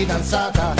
Fidanzata.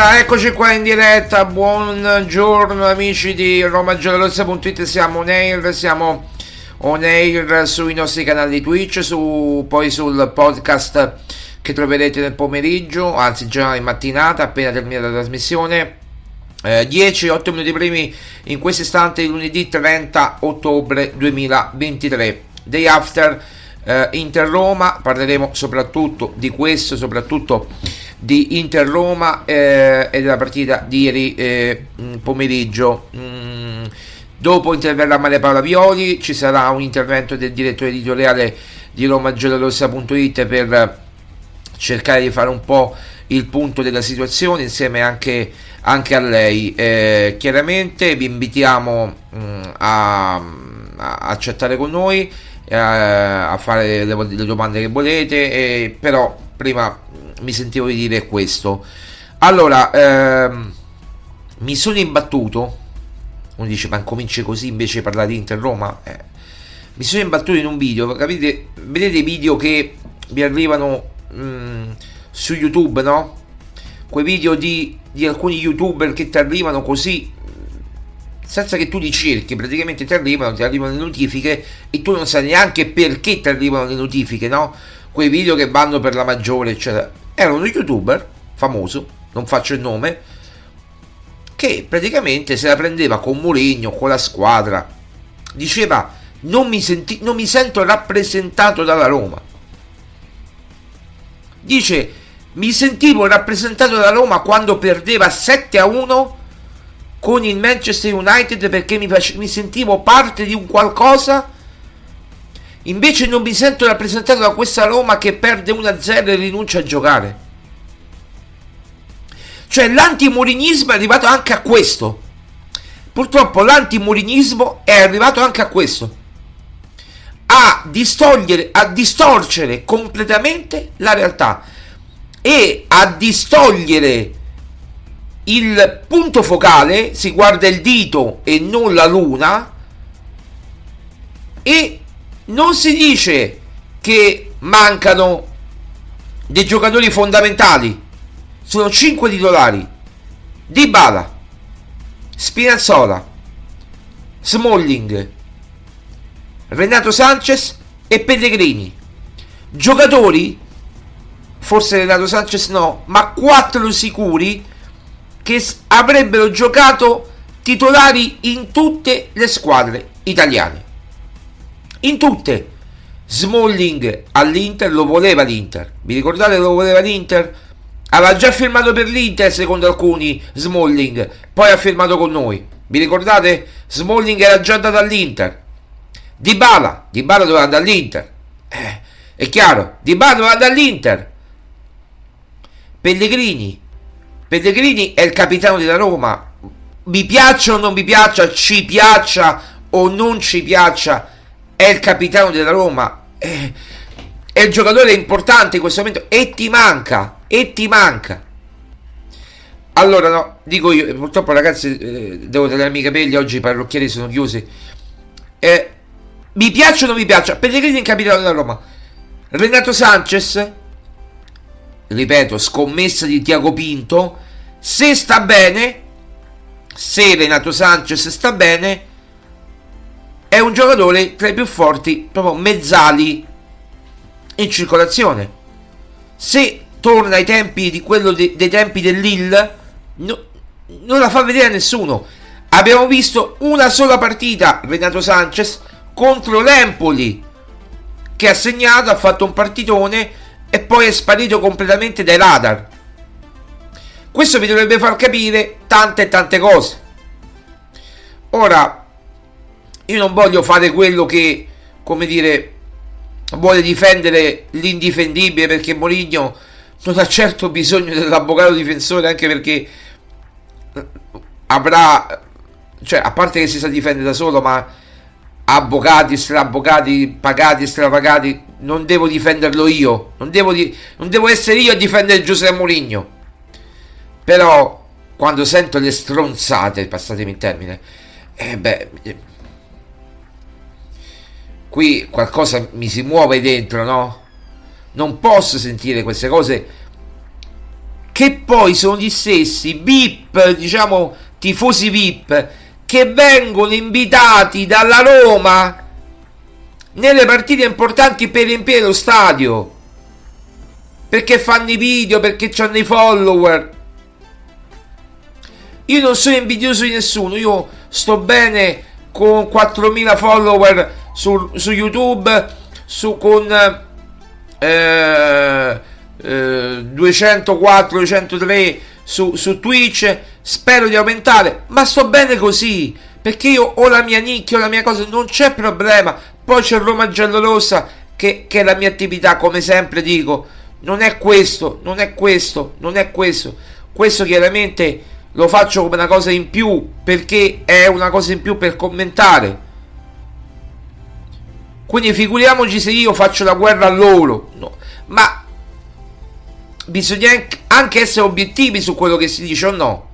Allora, eccoci qua in diretta. Buongiorno amici di RomaGiallorossa.it. Siamo on air, siamo on air sui nostri canali Twitch, su, poi sul podcast che troverete nel pomeriggio, anzi già in mattinata, appena terminata la trasmissione. Eh, 10-8 minuti primi in questo istante, lunedì 30 ottobre 2023. Day after eh, Inter Roma, parleremo soprattutto di questo, soprattutto di Inter Roma eh, e della partita di ieri eh, pomeriggio. Mm, dopo interverrà Maria Paola Violi, ci sarà un intervento del direttore editoriale di RomaGiallorossa.it per cercare di fare un po' il punto della situazione insieme anche, anche a lei. Eh, chiaramente vi invitiamo mm, a, a chattare con noi, eh, a fare le, le domande che volete, eh, però prima mi sentivo di dire questo. Allora, ehm, mi sono imbattuto. Uno dice, ma cominci così invece parlare di Inter Roma? Eh, mi sono imbattuto in un video. Capite? Vedete i video che vi arrivano mh, su YouTube, no? Quei video di, di alcuni youtuber che ti arrivano così senza che tu li cerchi, praticamente ti arrivano, ti arrivano le notifiche e tu non sai neanche perché ti arrivano le notifiche, no? Quei video che vanno per la maggiore, eccetera. Era uno youtuber famoso, non faccio il nome, che praticamente se la prendeva con Mourinho, con la squadra. Diceva non mi, senti, non mi sento rappresentato dalla Roma. Dice mi sentivo rappresentato dalla Roma quando perdeva 7 a 1 con il Manchester United perché mi, face, mi sentivo parte di un qualcosa. Invece non mi sento rappresentato da questa Roma che perde 1-0 e rinuncia a giocare. Cioè l'antimurinismo è arrivato anche a questo. Purtroppo l'antimurinismo è arrivato anche a questo. A distogliere, a distorcere completamente la realtà e a distogliere il punto focale, si guarda il dito e non la luna, e non si dice che mancano dei giocatori fondamentali. Sono 5 titolari. Dybala, Spinazzola, Smalling, Renato Sanchez e Pellegrini. Giocatori, forse Renato Sanchez no, ma 4 sicuri che avrebbero giocato titolari in tutte le squadre italiane. In tutte. Smalling all'Inter lo voleva l'Inter. Vi ricordate lo voleva l'Inter? Aveva già firmato per l'Inter secondo alcuni Smalling, poi ha firmato con noi. Vi ricordate? Smalling era già andato all'Inter. Dybala, Dybala doveva andare all'Inter. Eh, è chiaro, Dybala doveva andare all'Inter. Pellegrini Pellegrini è il capitano della Roma. Mi piaccia o non mi piaccia, ci piaccia o non ci piaccia, è il capitano della Roma. È, è il giocatore importante in questo momento e ti manca, e ti manca. Allora, no, dico io, purtroppo ragazzi, eh, devo tagliarmi i capelli, oggi i parrucchieri sono chiusi. Eh, mi piace o non mi piace? Pellegrini è il capitano della Roma. Renato Sanchez ripeto, scommessa di Tiago Pinto, se sta bene, se Renato Sanchez sta bene, è un giocatore tra i più forti, proprio mezzali in circolazione. Se torna ai tempi di quello de, dei tempi dell'Ill, no, non la fa vedere a nessuno. Abbiamo visto una sola partita, Renato Sanchez, contro l'Empoli, che ha segnato, ha fatto un partitone e poi è sparito completamente dai radar. Questo vi dovrebbe far capire tante e tante cose. Ora, io non voglio fare quello che, come dire, vuole difendere l'indifendibile perché Moligno non ha certo bisogno dell'avvocato difensore anche perché avrà, cioè a parte che si sa difendere da solo, ma avvocati, straavvocati, pagati, stravagati, non devo difenderlo io, non devo, di, non devo essere io a difendere Giuseppe Mourinho. Però quando sento le stronzate, passatemi il termine, eh beh, eh, qui qualcosa mi si muove dentro, no? Non posso sentire queste cose che poi sono gli stessi VIP, diciamo, tifosi VIP che vengono invitati dalla Roma nelle partite importanti per riempire lo stadio. Perché fanno i video, perché hanno i follower. Io non sono invidioso di nessuno, io sto bene con 4.000 follower su, su YouTube, su, con eh, eh, 204, 203 su, su Twitch, spero di aumentare, ma sto bene così, perché io ho la mia nicchia, ho la mia cosa, non c'è problema. Poi c'è Roma Giallorossa, che, che è la mia attività, come sempre dico, non è questo, non è questo, non è questo. Questo chiaramente lo faccio come una cosa in più, perché è una cosa in più per commentare. Quindi figuriamoci se io faccio la guerra a loro. No. Ma bisogna anche essere obiettivi su quello che si dice o no.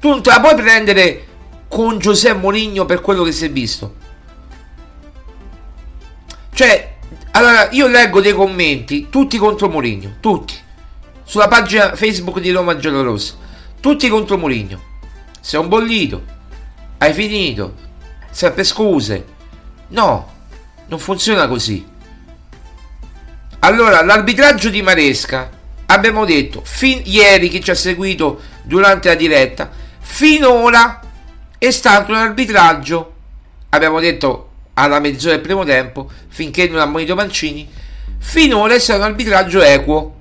Tu non te la puoi prendere con Giuseppe Mourinho per quello che si è visto. Cioè, allora io leggo dei commenti, tutti contro Mourinho, tutti. Sulla pagina Facebook di Roma Giallorossa. Tutti contro Mourinho. sei un bollito, hai finito, sempre scuse. No, non funziona così. Allora, l'arbitraggio di Maresca, abbiamo detto, fin ieri chi ci ha seguito durante la diretta, finora è stato un arbitraggio, abbiamo detto alla mezz'ora del primo tempo, finché non ha monito Mancini, finora è stato un arbitraggio equo.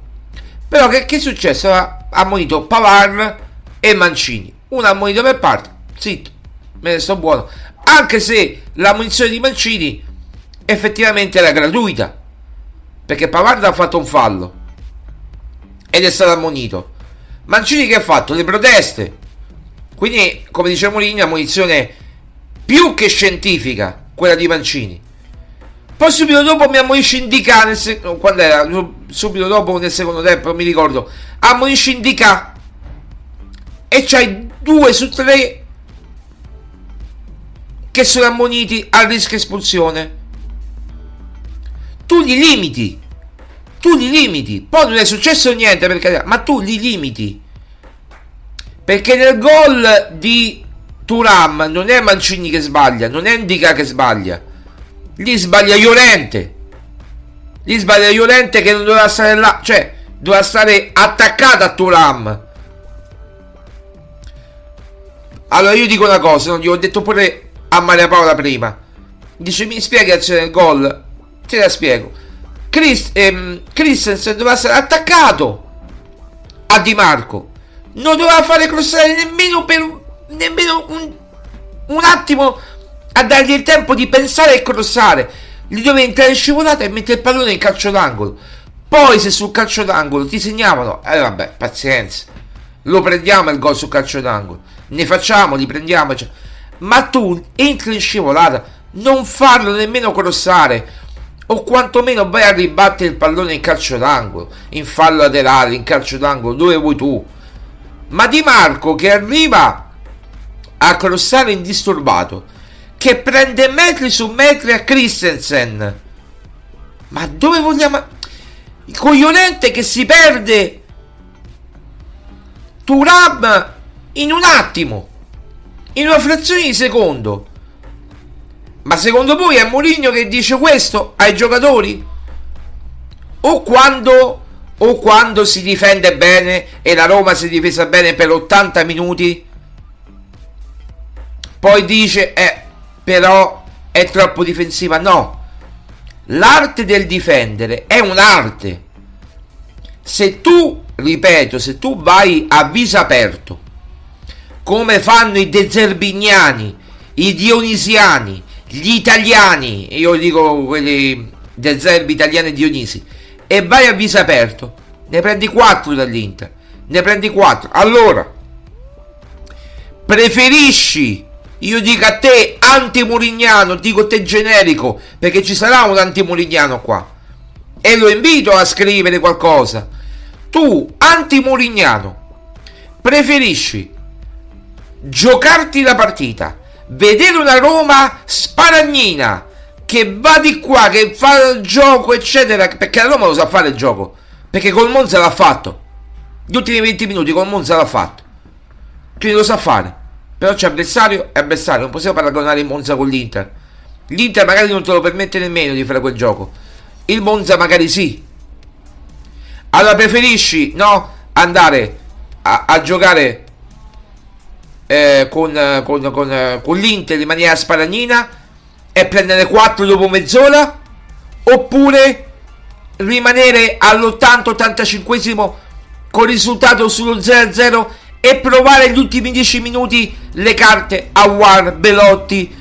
Però che, che è successo? Ha ammonito Pavar e Mancini. Uno ha ammonito per parte, zitto, me ne sto buono. Anche se la munizione di Mancini effettivamente era gratuita, perché Pavard ha fatto un fallo ed è stato ammonito. Mancini che ha fatto? Le proteste. Quindi, come dice Mourinho, munizione più che scientifica, quella di Mancini. Poi subito dopo mi ammonisce indicare, se- quando era? Subito dopo nel secondo tempo, mi ricordo. Ammonisce indica e c'hai due su tre che sono ammoniti a rischio espulsione. Tu li limiti. Tu li limiti. Poi non è successo niente perché ma tu li limiti. Perché nel gol di Turam non è Mancini che sbaglia, non è Indica che sbaglia. Lì sbaglia Iolente. Lì sbaglia Iolente che non doveva stare là, cioè doveva stare attaccata a Turam. Allora io dico una cosa, non gli ho detto pure a Maria Paola prima. Dice mi spieghi l'azione del gol? Te la spiego. Chris, ehm, Christensen doveva essere attaccato a Di Marco. Non doveva fare crossare nemmeno per nemmeno un, un attimo a dargli il tempo di pensare e crossare. Gli doveva entrare in scivolata e mettere il pallone in calcio d'angolo. Poi se sul calcio d'angolo ti segnavano, eh vabbè, pazienza. Lo prendiamo il gol sul calcio d'angolo. Ne facciamo, li prendiamo. Cioè. Ma tu entri in scivolata, non farlo nemmeno crossare. O quantomeno vai a ribattere il pallone in calcio d'angolo, in fallo laterale, in calcio d'angolo, dove vuoi tu. Ma Di Marco che arriva a crossare indisturbato, che prende metri su metri a Christensen. Ma dove vogliamo... Il coglionente che si perde Turab in un attimo, in una frazione di secondo. Ma secondo voi è Mourinho che dice questo ai giocatori? O quando, o quando si difende bene e la Roma si è difesa bene per 80 minuti? Poi dice, eh, però è troppo difensiva. No, l'arte del difendere è un'arte. Se tu, ripeto, se tu vai a viso aperto, come fanno i dezerbiniani, i dionisiani, gli italiani, io dico quelli del Zerbi italiani e Dionisi, e vai a viso aperto, ne prendi 4 dall'Inter, ne prendi 4. Allora, preferisci, io dico a te anti-murignano, dico te generico, perché ci sarà un anti-murignano qua, e lo invito a scrivere qualcosa. Tu, anti-murignano, preferisci giocarti la partita, vedere una Roma sparagnina che va di qua, che fa il gioco, eccetera, perché la Roma lo sa fare il gioco, perché col Monza l'ha fatto. Gli ultimi 20 minuti col Monza l'ha fatto. Quindi lo sa fare. Però c'è avversario e avversario, non possiamo paragonare il Monza con l'Inter. L'Inter magari non te lo permette nemmeno di fare quel gioco. Il Monza magari sì. Allora preferisci, no, andare a, a giocare eh, con, con, con, con, l'Inter in maniera sparagnina e prendere 4 dopo mezz'ora oppure rimanere all'80-85 con risultato sullo 0-0 e provare gli ultimi 10 minuti le carte a War, Belotti,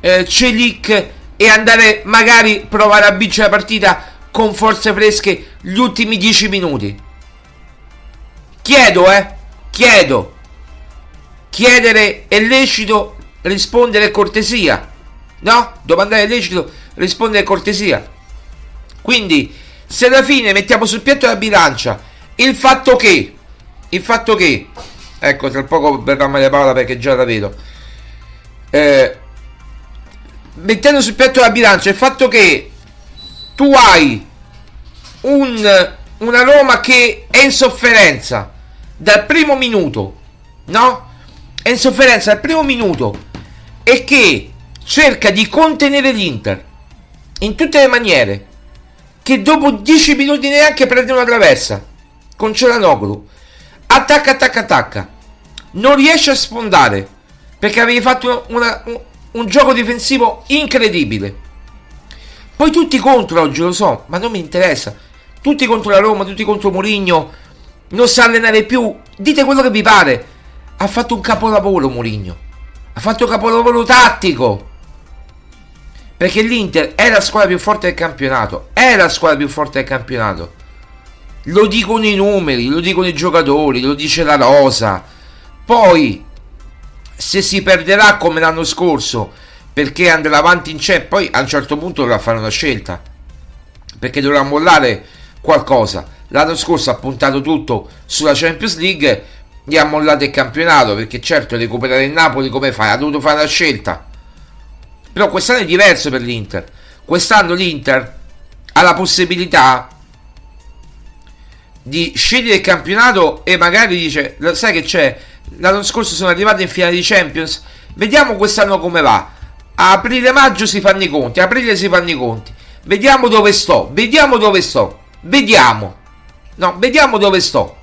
eh, Celic e andare magari provare a vincere la partita con forze fresche gli ultimi 10 minuti. Chiedo, eh, chiedo chiedere è lecito, rispondere cortesia. No? Domandare è lecito, rispondere cortesia. Quindi, se alla fine mettiamo sul piatto della bilancia il fatto che, il fatto che, ecco, tra poco verrà Maria Paola perché già la vedo, eh, mettendo sul piatto della bilancia il fatto che tu hai un, una Roma che è in sofferenza dal primo minuto, no? è in sofferenza al primo minuto e che cerca di contenere l'Inter in tutte le maniere, che dopo 10 minuti neanche prende una traversa con Celanoglu, attacca, attacca, attacca, non riesce a sfondare perché avevi fatto una, un, un gioco difensivo incredibile. Poi tutti contro oggi, lo so, ma non mi interessa. Tutti contro la Roma, tutti contro Mourinho. Non sa allenare più. Dite quello che vi pare. Ha fatto un capolavoro Mourinho. Ha fatto un capolavoro tattico. Perché l'Inter è la squadra più forte del campionato. È la squadra più forte del campionato. Lo dicono i numeri, lo dicono i giocatori, lo dice la rosa. Poi, se si perderà come l'anno scorso perché andrà avanti in c'è, poi a un certo punto dovrà fare una scelta perché dovrà mollare qualcosa. L'anno scorso ha puntato tutto sulla Champions League gli ha mollato il campionato perché certo recuperare il Napoli come fai? Ha dovuto fare una scelta. Però quest'anno è diverso per l'Inter. Quest'anno l'Inter ha la possibilità di scegliere il campionato e magari dice, sai che c'è? L'anno scorso sono arrivato in finale di Champions, vediamo quest'anno come va. A aprile-maggio si fanno i conti, a aprile si fanno i conti. Vediamo dove sto, vediamo dove sto, vediamo. No, vediamo dove sto.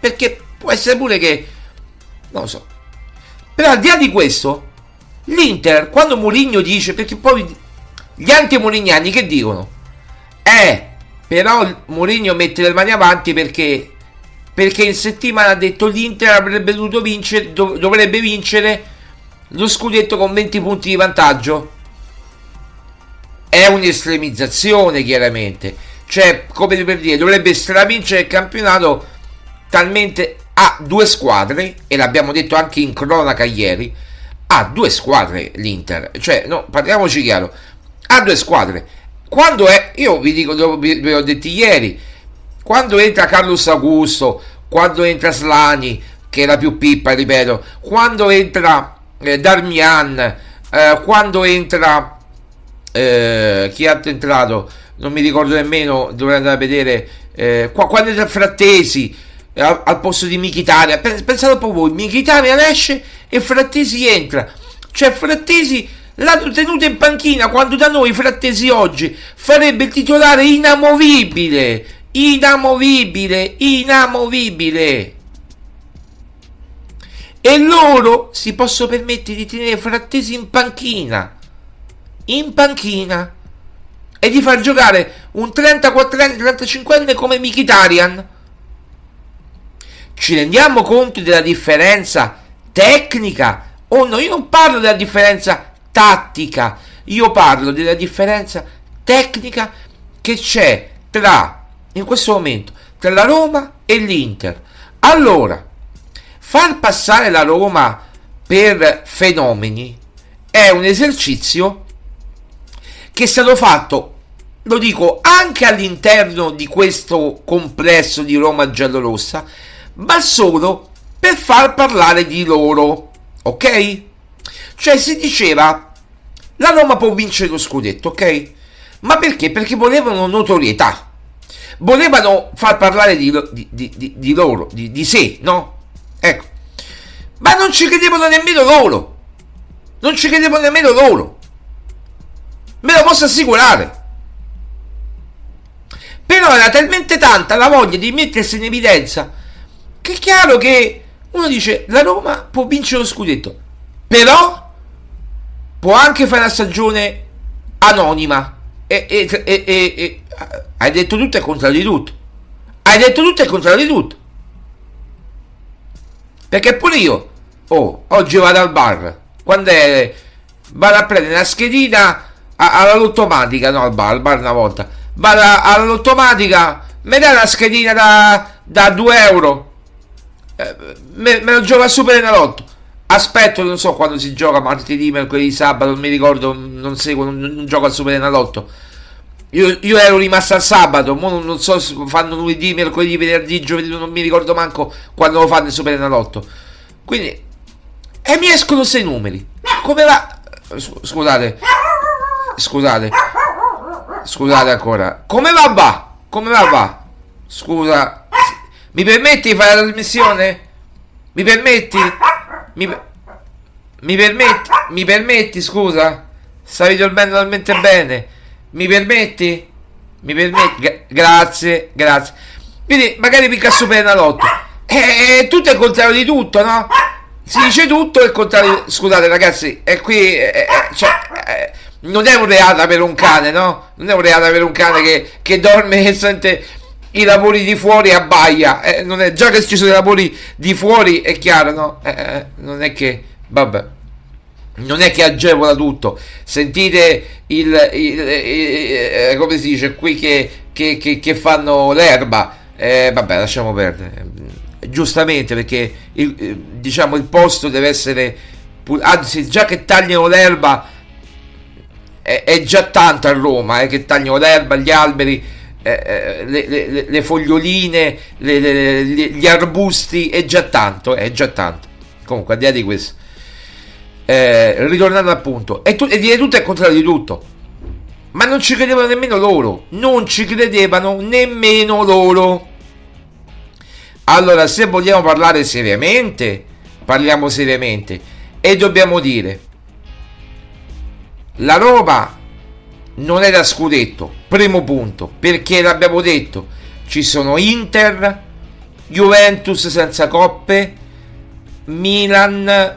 Perché può essere pure che... Non lo so. Però al di là di questo, l'Inter, quando Mourinho dice, perché poi gli anti-Mourinhiani che dicono? Eh, però Mourinho mette le mani avanti perché perché in settimana ha detto l'Inter avrebbe dovuto vincere dov- dovrebbe vincere lo scudetto con 20 punti di vantaggio è un'estremizzazione chiaramente cioè come per dire dovrebbe stravincere il campionato talmente ha due squadre e l'abbiamo detto anche in cronaca ieri ha due squadre l'Inter cioè no parliamoci chiaro. Ha due squadre. Quando è io vi dico vi, vi ho detto ieri quando entra Carlos Augusto quando entra Slani che è la più pippa ripeto quando entra eh, Darmian eh, quando entra eh, chi è entrato? Non mi ricordo nemmeno dovrei andare a vedere eh, qua, quando entra Frattesi al, al, posto di Michitaria pensate un po' voi Michitaria esce e Frattesi entra cioè Frattesi l'hanno tenuto in panchina quando da noi Frattesi oggi farebbe il titolare inamovibile inamovibile inamovibile e loro si possono permettere di tenere Frattesi in panchina. In panchina. E di far giocare un 34enne, 35enne come Mkhitaryan. Ci rendiamo conto della differenza tecnica? O no, io non parlo della differenza tattica, io parlo della differenza tecnica che c'è tra, in questo momento, tra la Roma e l'Inter. Allora, far passare la Roma per fenomeni è un esercizio che è stato fatto, lo dico, anche all'interno di questo complesso di Roma giallorossa, ma solo per far parlare di loro, ok? Cioè si diceva la Roma può vincere lo scudetto, ok? Ma perché? Perché volevano notorietà, volevano far parlare di, di, di, di loro, di sé, no? Ecco. Ma non ci credevano nemmeno loro. Non ci credevano nemmeno loro. Me lo posso assicurare. Però era talmente tanta la voglia di mettersi in evidenza che è chiaro che uno dice la Roma può vincere lo scudetto. Però può anche fare una stagione anonima. E, e, e, hai detto tutto e contrario di tutto. Hai detto tutto e contrario di tutto. Perché pure io, oh, oggi vado al bar, quando è, vado a prendere una schedina alla lottomatica, no al bar, al bar una volta, vado alla lottomatica, mi dai una schedina da, da 2 euro, eh, me, me, lo gioco a Super Enalotto. Aspetto, non so quando si gioca, martedì, mercoledì, sabato, non mi ricordo, non seguo, non, non gioco al Super Enalotto. Io, io, ero rimasto al sabato, non, non, so se fanno lunedì, mercoledì, venerdì, giovedì, non mi ricordo manco quando lo fanno il Super Enalotto. Quindi, e mi escono sei numeri. Come va? Scusate, scusate, scusate ancora. Come va va? Come va va? Scusa, mi permetti di fare la trasmissione? Mi permetti? Mi, mi permetti? Mi permetti, scusa? Stavi dormendo talmente bene. Mi permetti? Mi permetti? Gra- grazie, grazie. Quindi magari mica supera lotto. E tutto è il contrario di tutto, no? Si dice tutto e il contrario. Scusate, ragazzi, è qui. È, è, cioè, è, non è un reata per un cane, no? Non è un reata per un cane che, che dorme e sente i lavori di fuori e abbaia. Eh, non è, già che ci sono i lavori di fuori, è chiaro, no? Eh, eh non è che. Vabbè. Non è che agevola tutto. Sentite il, il, il, il eh, come si dice qui che, che, che, che fanno l'erba. Eh, vabbè, lasciamo perdere. Giustamente, perché il, diciamo il posto deve essere. Anzi, già che tagliano l'erba è già tanto a Roma, eh, che tagliano l'erba, gli alberi, eh, eh le, le, le, foglioline, le, gli arbusti, è già tanto, è già tanto. Comunque, al di là di questo, eh, ritornando al punto, e, tu, e dire tutto è il contrario di tutto. Ma non ci credevano nemmeno loro, non ci credevano nemmeno loro. Allora, se vogliamo parlare seriamente, parliamo seriamente e dobbiamo dire la Roma non da scudetto, primo punto, perché l'abbiamo detto, ci sono Inter, Juventus senza coppe, Milan,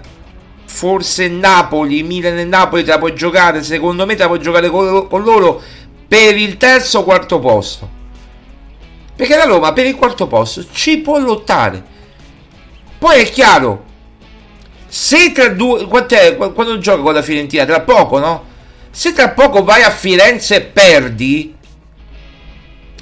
forse Napoli, Milan e Napoli te la puoi giocare, secondo me te la puoi giocare con, con loro per il terzo o quarto posto. Perché la Roma per il quarto posto ci può lottare. Poi è chiaro, se tra due. Quando gioca con la Fiorentina? Tra poco, no? Se tra poco vai a Firenze e perdi.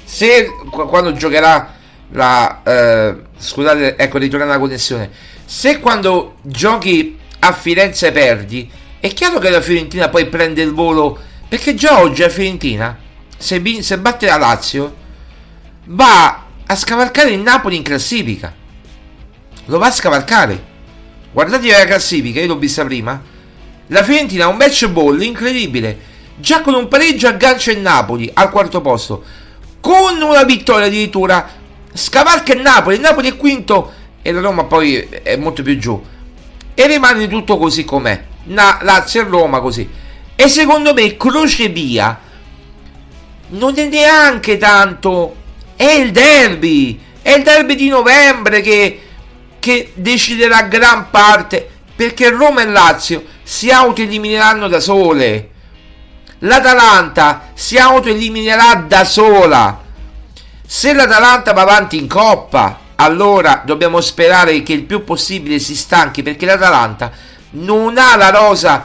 Se quando giocherà la. Eh, scusate, ecco, ritornando alla connessione. Se quando giochi a Firenze perdi, è chiaro che la Fiorentina poi prende il volo. Perché già oggi la Fiorentina, se, se batte la Lazio, va a scavalcare il Napoli in classifica. Lo va a scavalcare. Guardate la classifica, io l'ho vista prima. La Fiorentina ha un match ball incredibile. Già con un pareggio aggancia il Napoli al quarto posto. Con una vittoria addirittura scavalca il Napoli. Il Napoli è quinto e la Roma poi è molto più giù. E rimane tutto così com'è. Na, Lazio e Roma così. E secondo me crocevia non è neanche tanto. È il derby. È il derby di novembre che che deciderà gran parte perché Roma e Lazio si autoelimineranno da sole. L'Atalanta si autoeliminerà da sola. Se l'Atalanta va avanti in coppa, allora dobbiamo sperare che il più possibile si stanchi perché l'Atalanta non ha la rosa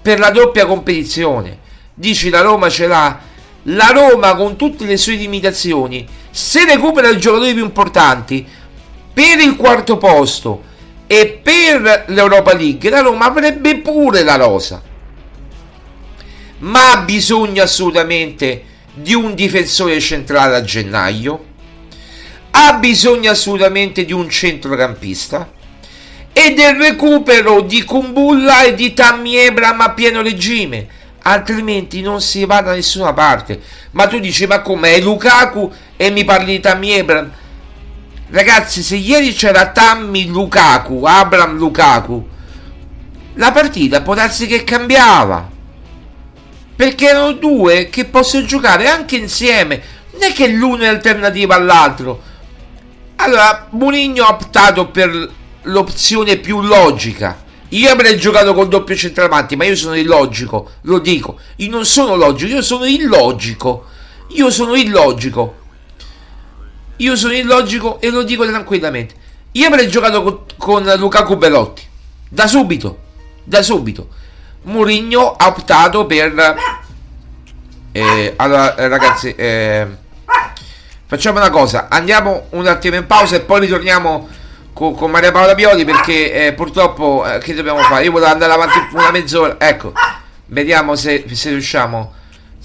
per la doppia competizione. Dici la Roma ce l'ha. La Roma con tutte le sue limitazioni, se recupera i giocatori più importanti, per il quarto posto e per l'Europa League la Roma avrebbe pure la rosa. Ma ha bisogno assolutamente di un difensore centrale a gennaio. Ha bisogno assolutamente di un centrocampista. E del recupero di Kumbulla e di Tammy Ebram a pieno regime. Altrimenti non si va da nessuna parte. Ma tu dici ma com'è? Lukaku? E mi parli di Tammy Ebram Ragazzi, se ieri c'era Tammy Lukaku, Abram Lukaku, la partita può darsi che cambiava. Perché erano due che possono giocare anche insieme. Non è che l'uno è alternativa all'altro. Allora, Mourinho ha optato per l'opzione più logica. Io avrei giocato col doppio centravanti, ma io sono illogico, lo dico. Io non sono logico, io sono illogico. Io sono illogico. Io sono illogico e lo dico tranquillamente. Io avrei giocato con, con Lukaku Belotti. Da subito. Da subito. Mourinho ha optato per... Eh, allora eh, ragazzi, eh, facciamo una cosa. Andiamo un attimo in pausa e poi ritorniamo con, con Maria Paola Pioli perché eh, purtroppo eh, che dobbiamo fare? Io volevo andare avanti una mezz'ora. Ecco, vediamo se, se riusciamo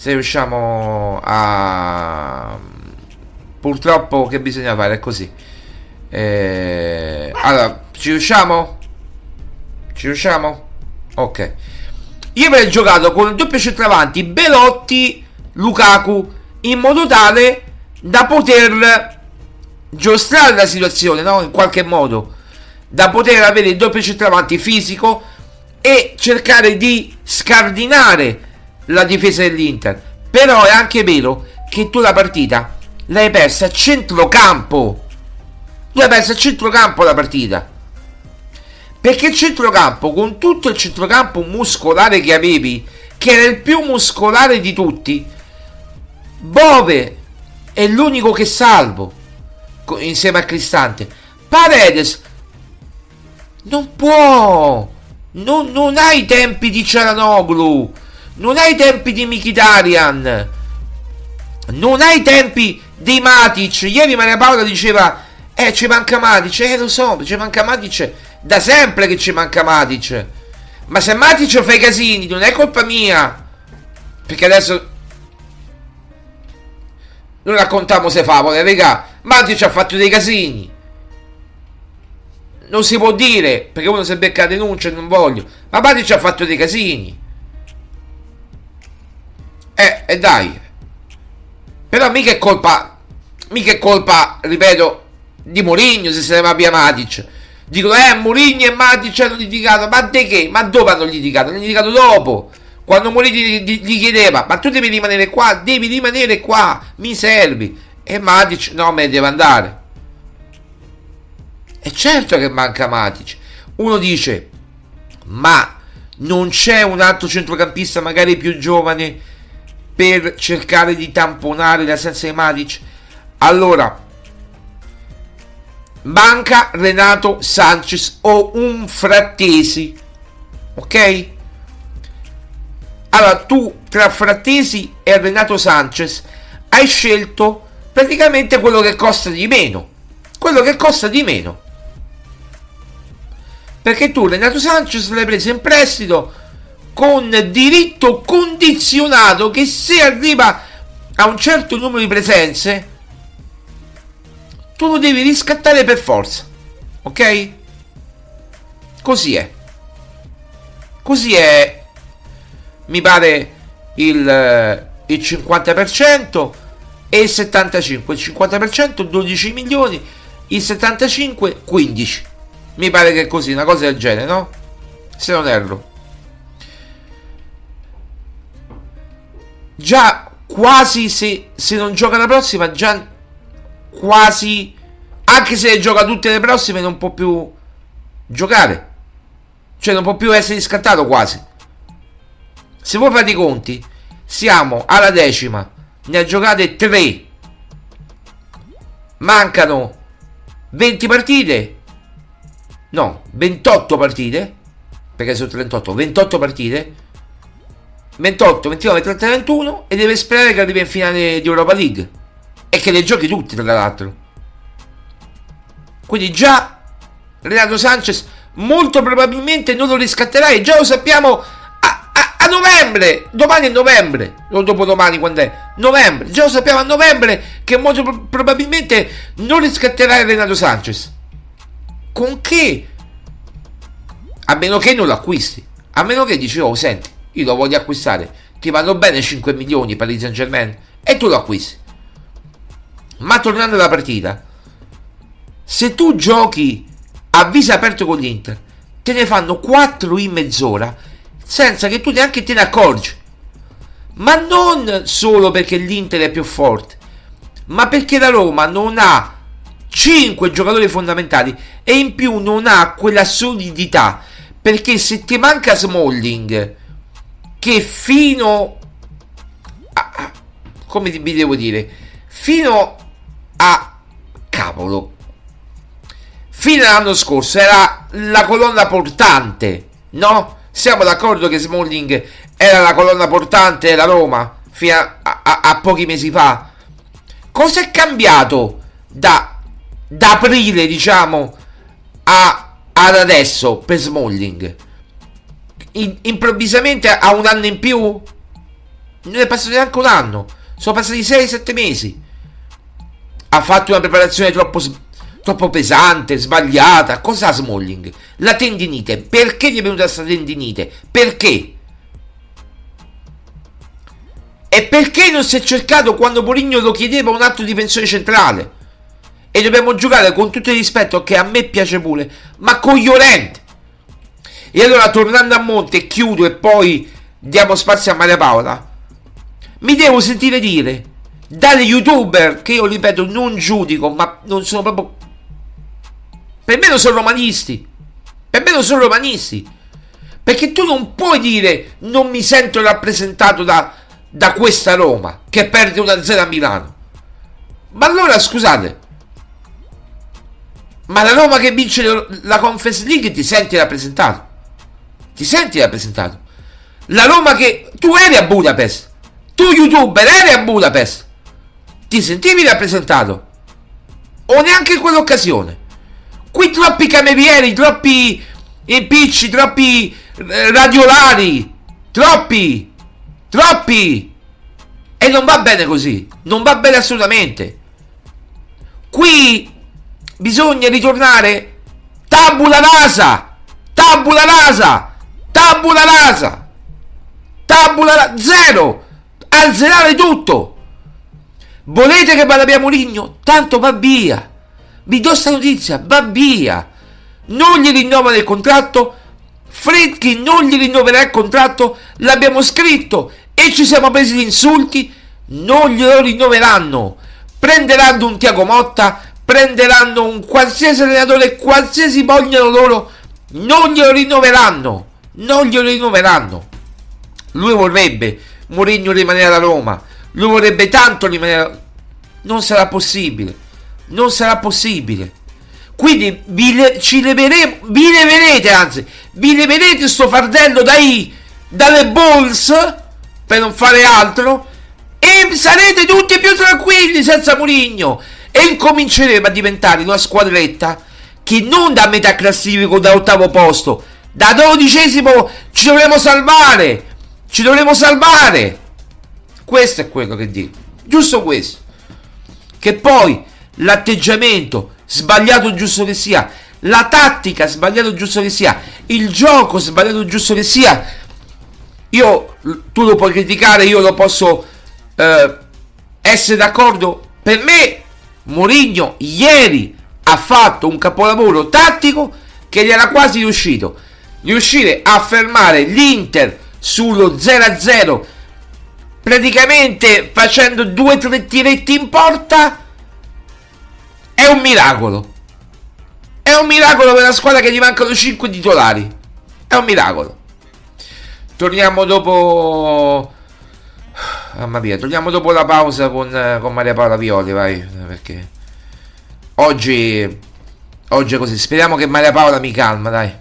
se riusciamo a purtroppo che bisogna fare? È così. Eh, allora ci riusciamo? Ci riusciamo? Ok. Io avrei giocato con il doppio centravanti Belotti Lukaku in modo tale da poter giostrare la situazione no? in qualche modo. Da poter avere il doppio centravanti fisico e cercare di scardinare la difesa dell'Inter. Però è anche vero che tu la partita l'hai persa a centrocampo. Tu l'hai persa a centrocampo la partita. Perché il centrocampo, con tutto il centrocampo muscolare che avevi, che era il più muscolare di tutti, Bove è l'unico che salvo insieme a Cristante. Paredes non può. Non, non hai i tempi di Cialanoglu. Non hai i tempi di Mikitarian. Non hai i tempi di Matic. Ieri Maria Paola diceva: Eh, ci manca Matic. Eh, lo so, ci manca Matic. Da sempre che ci manca Matic. Ma se Matic fa i casini, non è colpa mia. Perché adesso. Noi raccontiamo se favole, raga. Matic ha fatto dei casini. Non si può dire perché uno si becca denuncia non voglio. Ma Matic ha fatto dei casini. Eh, e dai. Però mica è colpa. Mica è colpa, ripeto, di Mourinho se se ne va via Matic. Dicono, eh, Mourinho e Matic hanno litigato. Ma di che? Ma dove hanno litigato? Hanno litigato dopo. Quando Mourinho gli, chiedeva, ma tu devi rimanere qua, devi rimanere qua, mi servi. E Matic, no, me deve andare. E certo che manca Matic. Uno dice, ma non c'è un altro centrocampista magari più giovane per cercare di tamponare l'assenza di Matic? Allora, manca Renato Sanchez o un Frattesi, ok? Allora, tu tra Frattesi e Renato Sanchez hai scelto praticamente quello che costa di meno. Quello che costa di meno. Perché tu Renato Sanchez l'hai preso in prestito con diritto condizionato che se arriva a un certo numero di presenze tu lo devi riscattare per forza. Ok? Così è. Così è. Mi pare il, il 50% e il 75%. Il 50% 12 milioni, il 75% 15. Mi pare che è così, una cosa del genere, no? Se non erro. Già quasi se, se non gioca la prossima, già quasi... Anche se gioca tutte le prossime non può più giocare. Cioè non può più essere riscattato quasi. Se voi fate i conti, siamo alla decima, ne ha giocate 3. Mancano 20 partite. No, 28 partite, perché sono 38, 28 partite, 28, 29, 30, 21 e deve sperare che arrivi in finale di Europa League e che le giochi tutti tra l'altro. Quindi già Renato Sanchez molto probabilmente non lo riscatterai, già lo sappiamo a, a, a novembre, domani è novembre, non dopodomani quando è, novembre, già lo sappiamo a novembre che molto probabilmente non riscatterai Renato Sanchez con che? A meno che non lo acquisti. A meno che dici, oh, senti, io lo voglio acquistare. Ti vanno bene 5 milioni per il Saint Germain e tu lo acquisti. Ma tornando alla partita, se tu giochi a viso aperto con l'Inter, te ne fanno 4 in mezz'ora senza che tu neanche te ne accorgi. Ma non solo perché l'Inter è più forte, ma perché la Roma non ha 5 giocatori fondamentali e in più non ha quella solidità perché se ti manca Smalling che fino a, come vi devo dire fino a cavolo fino all'anno scorso era la colonna portante no? siamo d'accordo che Smalling era la colonna portante della Roma fino a, a, a pochi mesi fa cosa è cambiato da da aprile, diciamo, a, ad adesso per Smalling. In, improvvisamente ha un anno in più? Non è passato neanche un anno. Sono passati 6-7 mesi. Ha fatto una preparazione troppo, troppo pesante, sbagliata. Cosa ha Smalling? La tendinite. Perché gli è venuta questa tendinite? Perché? E perché non si è cercato quando Mourinho lo chiedeva un altro difensore centrale? e dobbiamo giocare con tutto il rispetto che a me piace pure, ma cogliolente. E allora tornando a monte, chiudo e poi diamo spazio a Maria Paola. Mi devo sentire dire dalle youtuber che io ripeto non giudico, ma non sono proprio per me non sono romanisti. Per me non sono romanisti. Perché tu non puoi dire non mi sento rappresentato da, da questa Roma che perde 1-0 a Milano. Ma allora scusate, ma la Roma che vince la Conference League ti senti rappresentato? Ti senti rappresentato? La Roma che tu eri a Budapest, tu youtuber eri a Budapest, ti sentivi rappresentato? O neanche in quell'occasione? Qui troppi camerieri, troppi impicci, troppi eh, radiolari, troppi, troppi. E non va bene così, non va bene assolutamente. Qui bisogna ritornare tabula rasa, tabula rasa, tabula rasa, tabula rasa, zero, azzerare tutto. Volete che vada via Murigno? Tanto va via. Vi do sta notizia, va via. Non gli rinnovano il contratto. Fredkin non gli rinnoverà il contratto. L'abbiamo scritto e ci siamo presi gli insulti. Non glielo rinnoveranno. Prenderanno un Tiago Motta, prenderanno un qualsiasi allenatore, qualsiasi vogliono loro. Non glielo rinnoveranno. Non glielo rinnoveranno. Lui vorrebbe Mourinho rimanere alla Roma. Lui vorrebbe tanto rimanere. Non sarà possibile non sarà possibile. Quindi vi, ci leveremo, vi leverete, anzi, vi leverete sto fardello dai, dalle balls per non fare altro e sarete tutti più tranquilli senza Murigno e incominceremo a diventare una squadretta che non da metà classifico da ottavo posto, da dodicesimo ci dovremo salvare, ci dovremo salvare. Questo è quello che dico, giusto questo. Che poi l'atteggiamento sbagliato giusto che sia, la tattica sbagliato giusto che sia, il gioco sbagliato giusto che sia, io tu lo puoi criticare, io lo posso eh, essere d'accordo. Per me Mourinho ieri ha fatto un capolavoro tattico che gli era quasi riuscito. Riuscire a fermare l'Inter sullo 0-0 praticamente facendo due o tre tiretti in porta è un miracolo. È un miracolo per la squadra che gli mancano 5 titolari. È un miracolo. Torniamo dopo. Mamma mia, torniamo dopo la pausa con, con Maria Paola Violi, vai. Perché oggi. Oggi è così. Speriamo che Maria Paola mi calma, dai.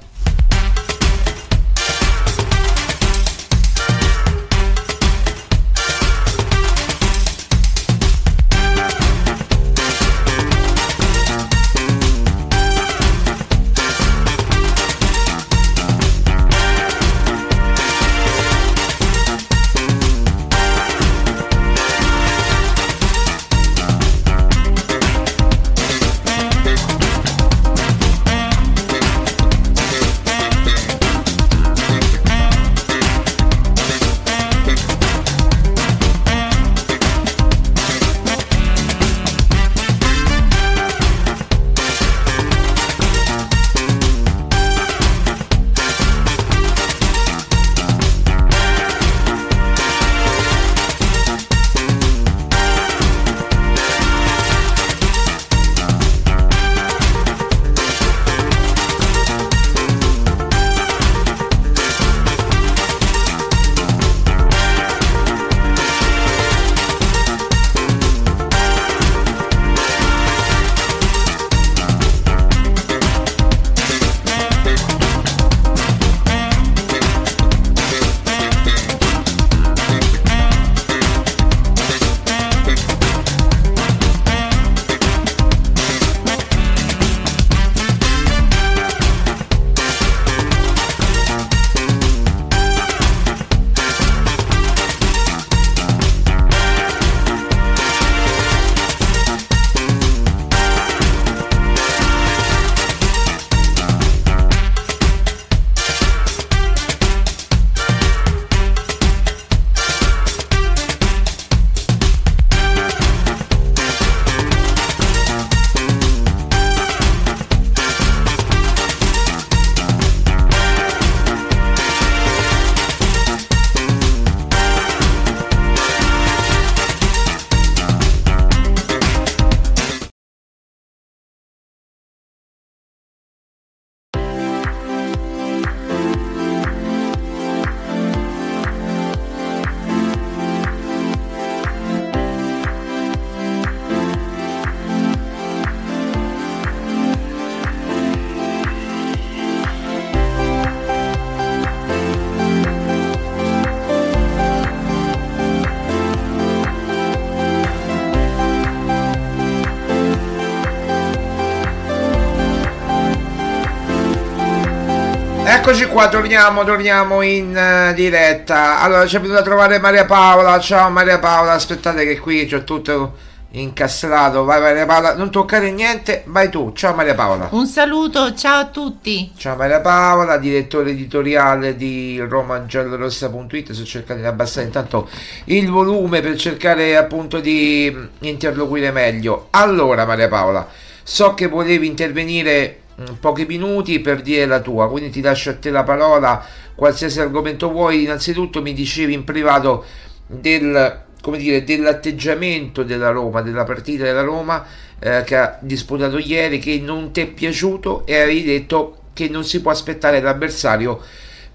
Eccoci qua, torniamo, torniamo in uh, diretta. Allora, ci è venuta a trovare Maria Paola. Ciao Maria Paola, aspettate che qui c'è tutto incastrato. Vai Maria Paola, non toccare niente, vai tu. Ciao Maria Paola. Un saluto, ciao a tutti. Ciao Maria Paola, direttore editoriale di romagiallorossa.it. Sto cercando di abbassare intanto il volume per cercare appunto di interloquire meglio. Allora Maria Paola, so che volevi intervenire pochi minuti per dire la tua, quindi ti lascio a te la parola, qualsiasi argomento vuoi. Innanzitutto mi dicevi in privato del, dire, dell'atteggiamento della Roma, della partita della Roma eh, che ha disputato ieri, che non ti è piaciuto e avevi detto che non si può aspettare l'avversario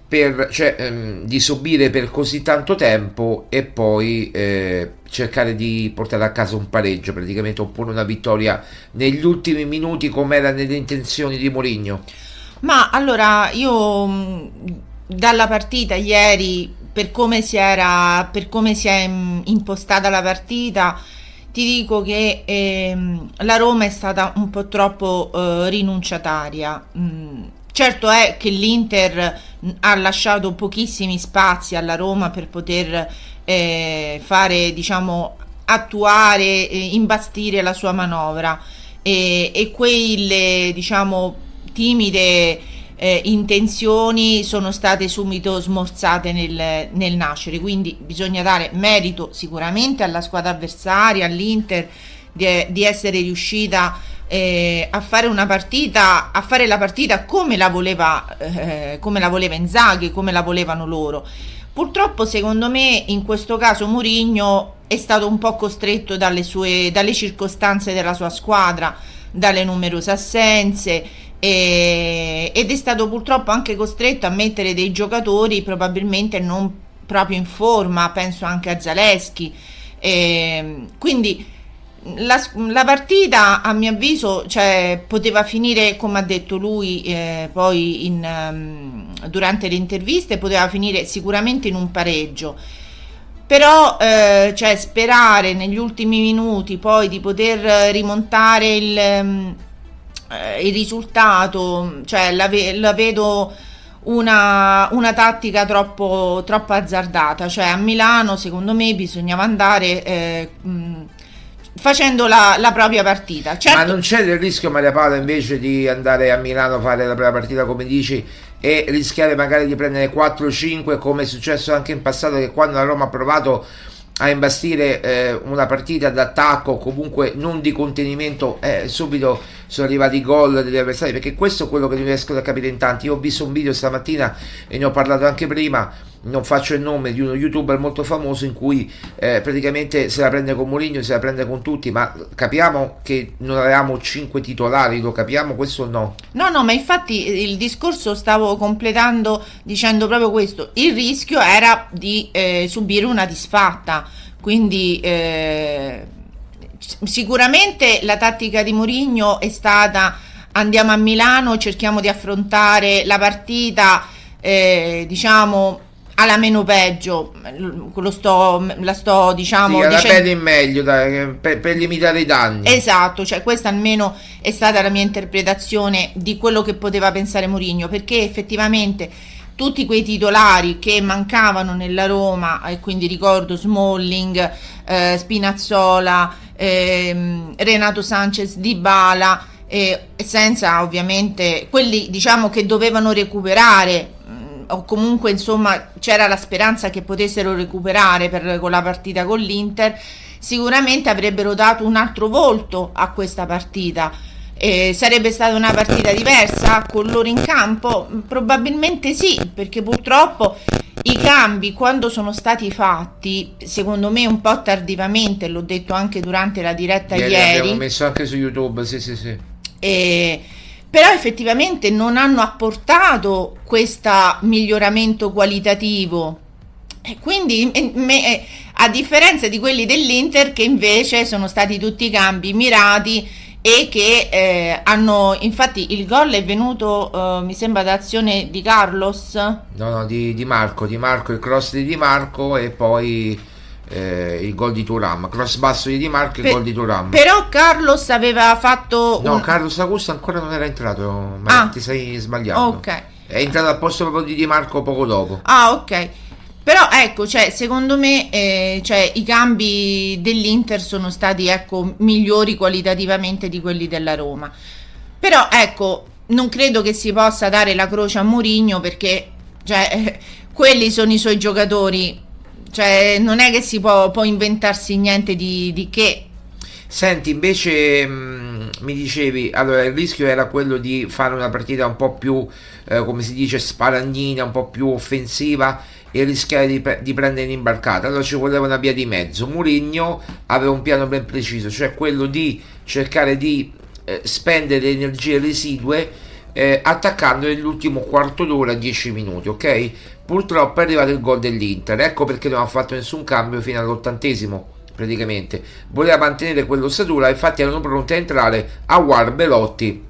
per, cioè, ehm, di subire per così tanto tempo e poi eh, cercare di portare a casa un pareggio, praticamente oppure una vittoria negli ultimi minuti come era nelle intenzioni di Mourinho. Ma allora io mm, dalla partita ieri, per come si era, per come si è mm, impostata la partita, ti dico che ehm, la Roma è stata un po' troppo eh, rinunciataria. Mm, certo è che l'Inter ha lasciato pochissimi spazi alla Roma per poter eh, fare, diciamo, attuare, eh, imbastire la sua manovra. E, e quelle, diciamo, timide eh, intenzioni sono state subito smorzate nel, nel, nascere, quindi bisogna dare merito sicuramente alla squadra avversaria, all'Inter di, di essere riuscita eh, a fare una partita, a fare la partita come la voleva, eh, come la voleva Inzaghi, come la volevano loro. Purtroppo, secondo me, in questo caso Mourinho è stato un po' costretto dalle, sue, dalle circostanze della sua squadra, dalle numerose assenze e, ed è stato purtroppo anche costretto a mettere dei giocatori probabilmente non proprio in forma, penso anche a Zaleschi. E, quindi la, la, partita a mio avviso cioè, poteva finire come ha detto lui eh, poi in, um, durante le interviste poteva finire sicuramente in un pareggio. Però eh, cioè, sperare negli ultimi minuti poi di poter rimontare il, um, il risultato cioè, la, la vedo una, una, tattica troppo, troppo azzardata. Cioè a Milano secondo me bisognava andare eh, mh, facendo la, la, propria partita. Certo. Ma non c'è il rischio, Maria Paola, invece di andare a Milano a fare la propria partita, come dici, e rischiare magari di prendere 4-5, come è successo anche in passato, che quando la Roma ha provato a imbastire eh, una partita d'attacco, comunque non di contenimento, eh, subito sono arrivati i gol degli avversari, perché questo è quello che riesco a capire in tanti. Io ho visto un video stamattina e ne ho parlato anche prima non faccio il nome di uno youtuber molto famoso in cui eh, praticamente se la prende con Mourinho, se la prende con tutti, ma capiamo che non avevamo cinque titolari, lo capiamo questo o no? No, no, ma infatti il discorso stavo completando dicendo proprio questo, il rischio era di eh, subire una disfatta, quindi eh, sicuramente la tattica di Mourinho è stata andiamo a Milano, cerchiamo di affrontare la partita eh, diciamo alla meno peggio, lo sto, la sto diciamo... Sì, dicendo... in meglio dai, per, per, limitare i danni. Esatto, cioè questa almeno è stata la mia interpretazione di quello che poteva pensare Mourinho, perché effettivamente tutti quei titolari che mancavano nella Roma, e quindi ricordo Smalling, eh, Spinazzola, eh, Renato Sanchez, Dybala, eh, senza ovviamente quelli diciamo che dovevano recuperare o comunque insomma c'era la speranza che potessero recuperare per, con la partita con l'Inter, sicuramente avrebbero dato un altro volto a questa partita. Eh, sarebbe stata una partita diversa con loro in campo? Probabilmente sì, perché purtroppo i cambi quando sono stati fatti, secondo me un po' tardivamente, l'ho detto anche durante la diretta ieri. ieri abbiamo messo anche su YouTube, sì, sì, sì. Eh, però effettivamente non hanno apportato questo miglioramento qualitativo. E quindi, me, a differenza di quelli dell'Inter, che invece sono stati tutti cambi mirati e che eh, hanno, infatti, il gol è venuto, eh, mi sembra, da azione di Carlos. No, no, di, di Marco, di Marco, il cross di Di Marco e poi eh, il gol di Turam, cross basso di Di Marco e il gol di Turam. Però Carlos aveva fatto... No, un... Carlos Augusto ancora non era entrato, ma ah. ti sei sbagliato. Ok. È entrato al posto proprio di Di Marco poco dopo. Ah, ok. Però ecco, cioè, secondo me eh, cioè, i cambi dell'Inter sono stati ecco, migliori qualitativamente di quelli della Roma. Però ecco, non credo che si possa dare la croce a Mourinho perché cioè, quelli sono i suoi giocatori. Cioè, non è che si può, può inventarsi niente di, di che. Senti, invece mh, mi dicevi, allora il rischio era quello di fare una partita un po' più, eh, come si dice, sparagnina, un po' più offensiva e rischiare di, di prendere l'imbarcata. Allora ci voleva una via di mezzo. Murigno aveva un piano ben preciso, cioè quello di cercare di eh, spendere energie residue eh, attaccando nell'ultimo quarto d'ora 10 minuti, ok? Purtroppo è arrivato il gol dell'Inter, ecco perché non ha fatto nessun cambio fino all'ottantesimo praticamente. Voleva mantenere quell'ossatura, infatti erano pronti a entrare a War Belotti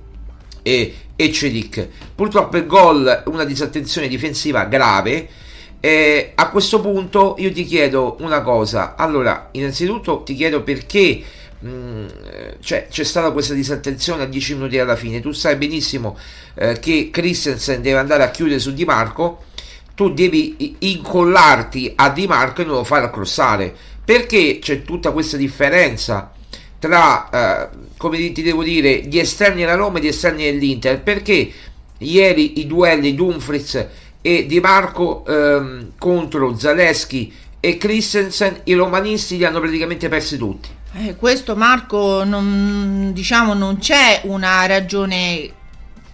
e, e Cedic. Purtroppo il gol, una disattenzione difensiva grave, eh, a questo punto io ti chiedo una cosa. Allora, innanzitutto ti chiedo perché mm, cioè, c'è stata questa disattenzione a 10 minuti alla fine. Tu sai benissimo eh, che Christensen deve andare a chiudere su Di Marco. Tu devi incollarti a Di Marco e non lo fare a crossare. Perché c'è tutta questa differenza tra, eh, come ti devo dire, gli esterni della Roma e gli esterni dell'Inter? Perché ieri i duelli Dumfries e Di Marco ehm, contro Zaleschi e Christensen i romanisti li hanno praticamente persi tutti. Eh, questo Marco non, diciamo non c'è una ragione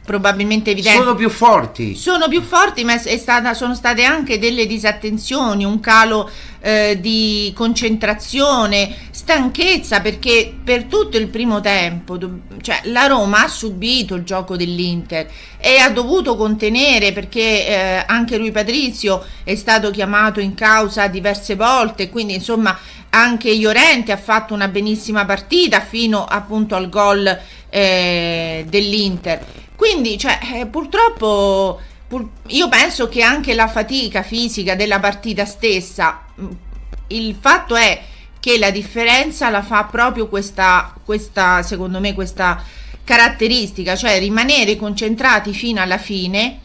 probabilmente evidente. Sono più forti. Sono più forti, ma stata, sono state anche delle disattenzioni, un calo eh, di concentrazione, stanchezza, perché per tutto il primo tempo cioè, la Roma ha subito il gioco dell'Inter e ha dovuto contenere perché eh, anche lui Patrizio è stato chiamato in causa diverse volte, quindi insomma anche Iorente ha fatto una benissima partita fino appunto al gol eh, dell'Inter quindi, cioè, eh, purtroppo pur, io penso che anche la fatica fisica della partita stessa, mm, il fatto è che la differenza la fa proprio questa, questa secondo me, questa caratteristica, cioè rimanere concentrati fino alla fine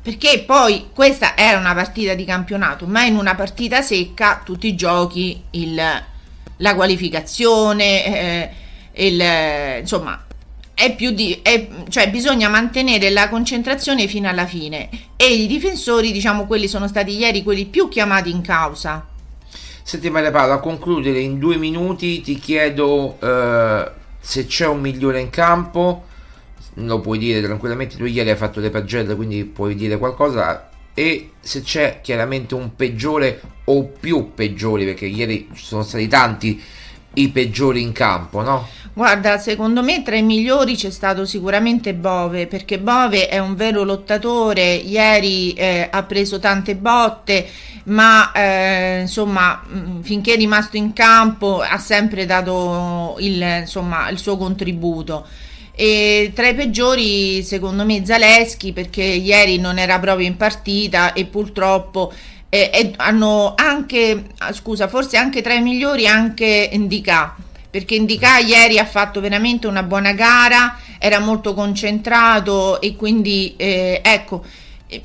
perché poi questa era una partita di campionato, ma in una partita secca tu ti giochi il, la qualificazione, eh, il, insomma è più di, è, cioè bisogna mantenere la concentrazione fino alla fine e i difensori, diciamo, quelli sono stati ieri quelli più chiamati in causa. Senti Maria Paola, a concludere in due minuti ti chiedo eh, se c'è un migliore in campo, lo puoi dire tranquillamente, tu ieri hai fatto le pagelle quindi puoi dire qualcosa e se c'è chiaramente un peggiore o più peggiori perché ieri ci sono stati tanti i peggiori in campo, no? Guarda, secondo me tra i migliori c'è stato sicuramente Bove, perché Bove è un vero lottatore, ieri eh, ha preso tante botte, ma eh, insomma mm, finché è rimasto in campo ha sempre dato il, insomma, il suo contributo. E tra i peggiori secondo me Zaleschi perché ieri non era proprio in partita e purtroppo eh, hanno anche, ah, scusa, forse anche tra i migliori anche Indica perché Indica ieri ha fatto veramente una buona gara, era molto concentrato e quindi eh, ecco,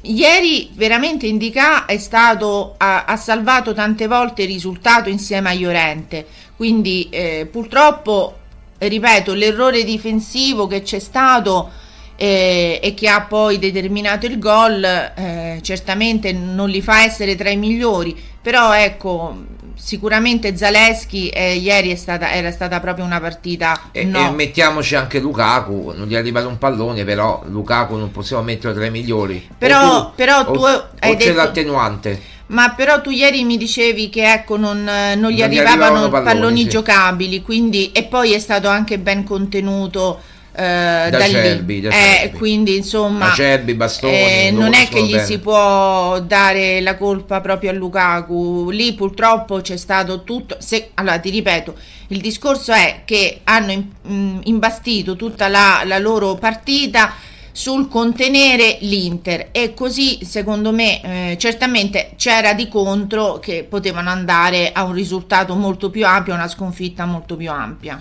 ieri veramente Indica è stato, ha, ha, salvato tante volte il risultato insieme a Iorente, quindi eh, purtroppo, ripeto, l'errore difensivo che c'è stato eh, e che ha poi determinato il gol eh, certamente non li fa essere tra i migliori, però ecco sicuramente Zaleschi eh, ieri stata, era stata proprio una partita e, no. e, mettiamoci anche Lukaku non gli è arrivato un pallone però Lukaku non possiamo mettere tra i migliori però tu, però tu o, hai o detto, c'è l'attenuante ma però tu ieri mi dicevi che ecco non, non gli non arrivavano, arrivavano palloni, palloni sì. giocabili quindi e poi è stato anche ben contenuto eh, da, Cerbi, da eh, quindi insomma Cerbi, Bastoni, eh, non è che gli bene. si può dare la colpa proprio a Lukaku lì purtroppo c'è stato tutto se, allora ti ripeto il discorso è che hanno in, mh, imbastito tutta la, la loro partita sul contenere l'Inter e così secondo me eh, certamente c'era di contro che potevano andare a un risultato molto più ampio, una sconfitta molto più ampia.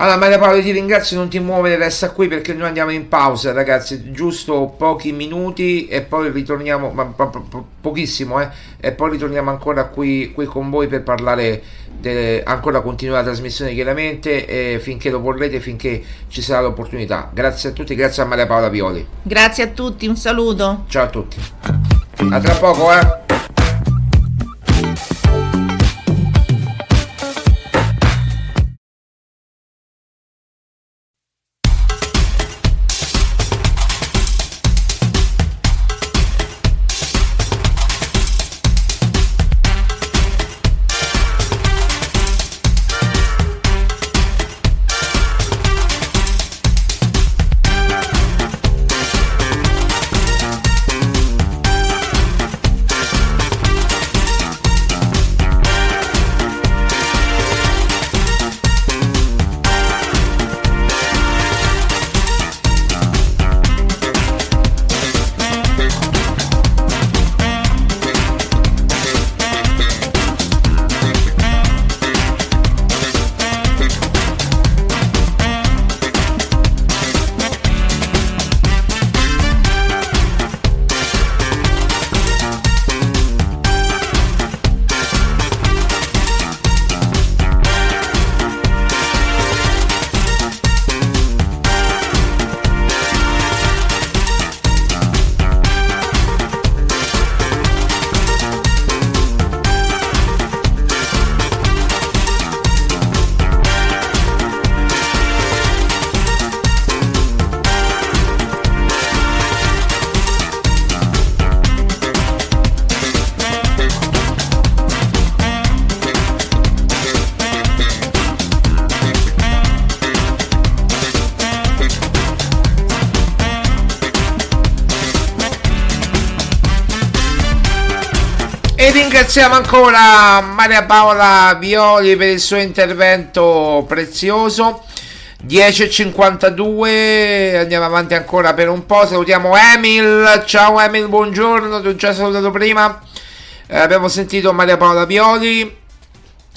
Allora Maria Paola ti ringrazio, non ti muovere, resta qui perché noi andiamo in pausa ragazzi, giusto pochi minuti e poi ritorniamo, ma, po- po- pochissimo eh, e poi ritorniamo ancora qui, qui con voi per parlare, de, ancora continuare la trasmissione chiaramente eh, finché lo vorrete, finché ci sarà l'opportunità. Grazie a tutti, grazie a Maria Paola Violi. Grazie a tutti, un saluto. Ciao a tutti. A tra poco eh. Ringraziamo ancora Maria Paola Violi per il suo intervento prezioso. 10.52, andiamo avanti ancora per un po'. Salutiamo Emil. Ciao Emil, buongiorno. Ti ho già salutato prima. Eh, abbiamo sentito Maria Paola Violi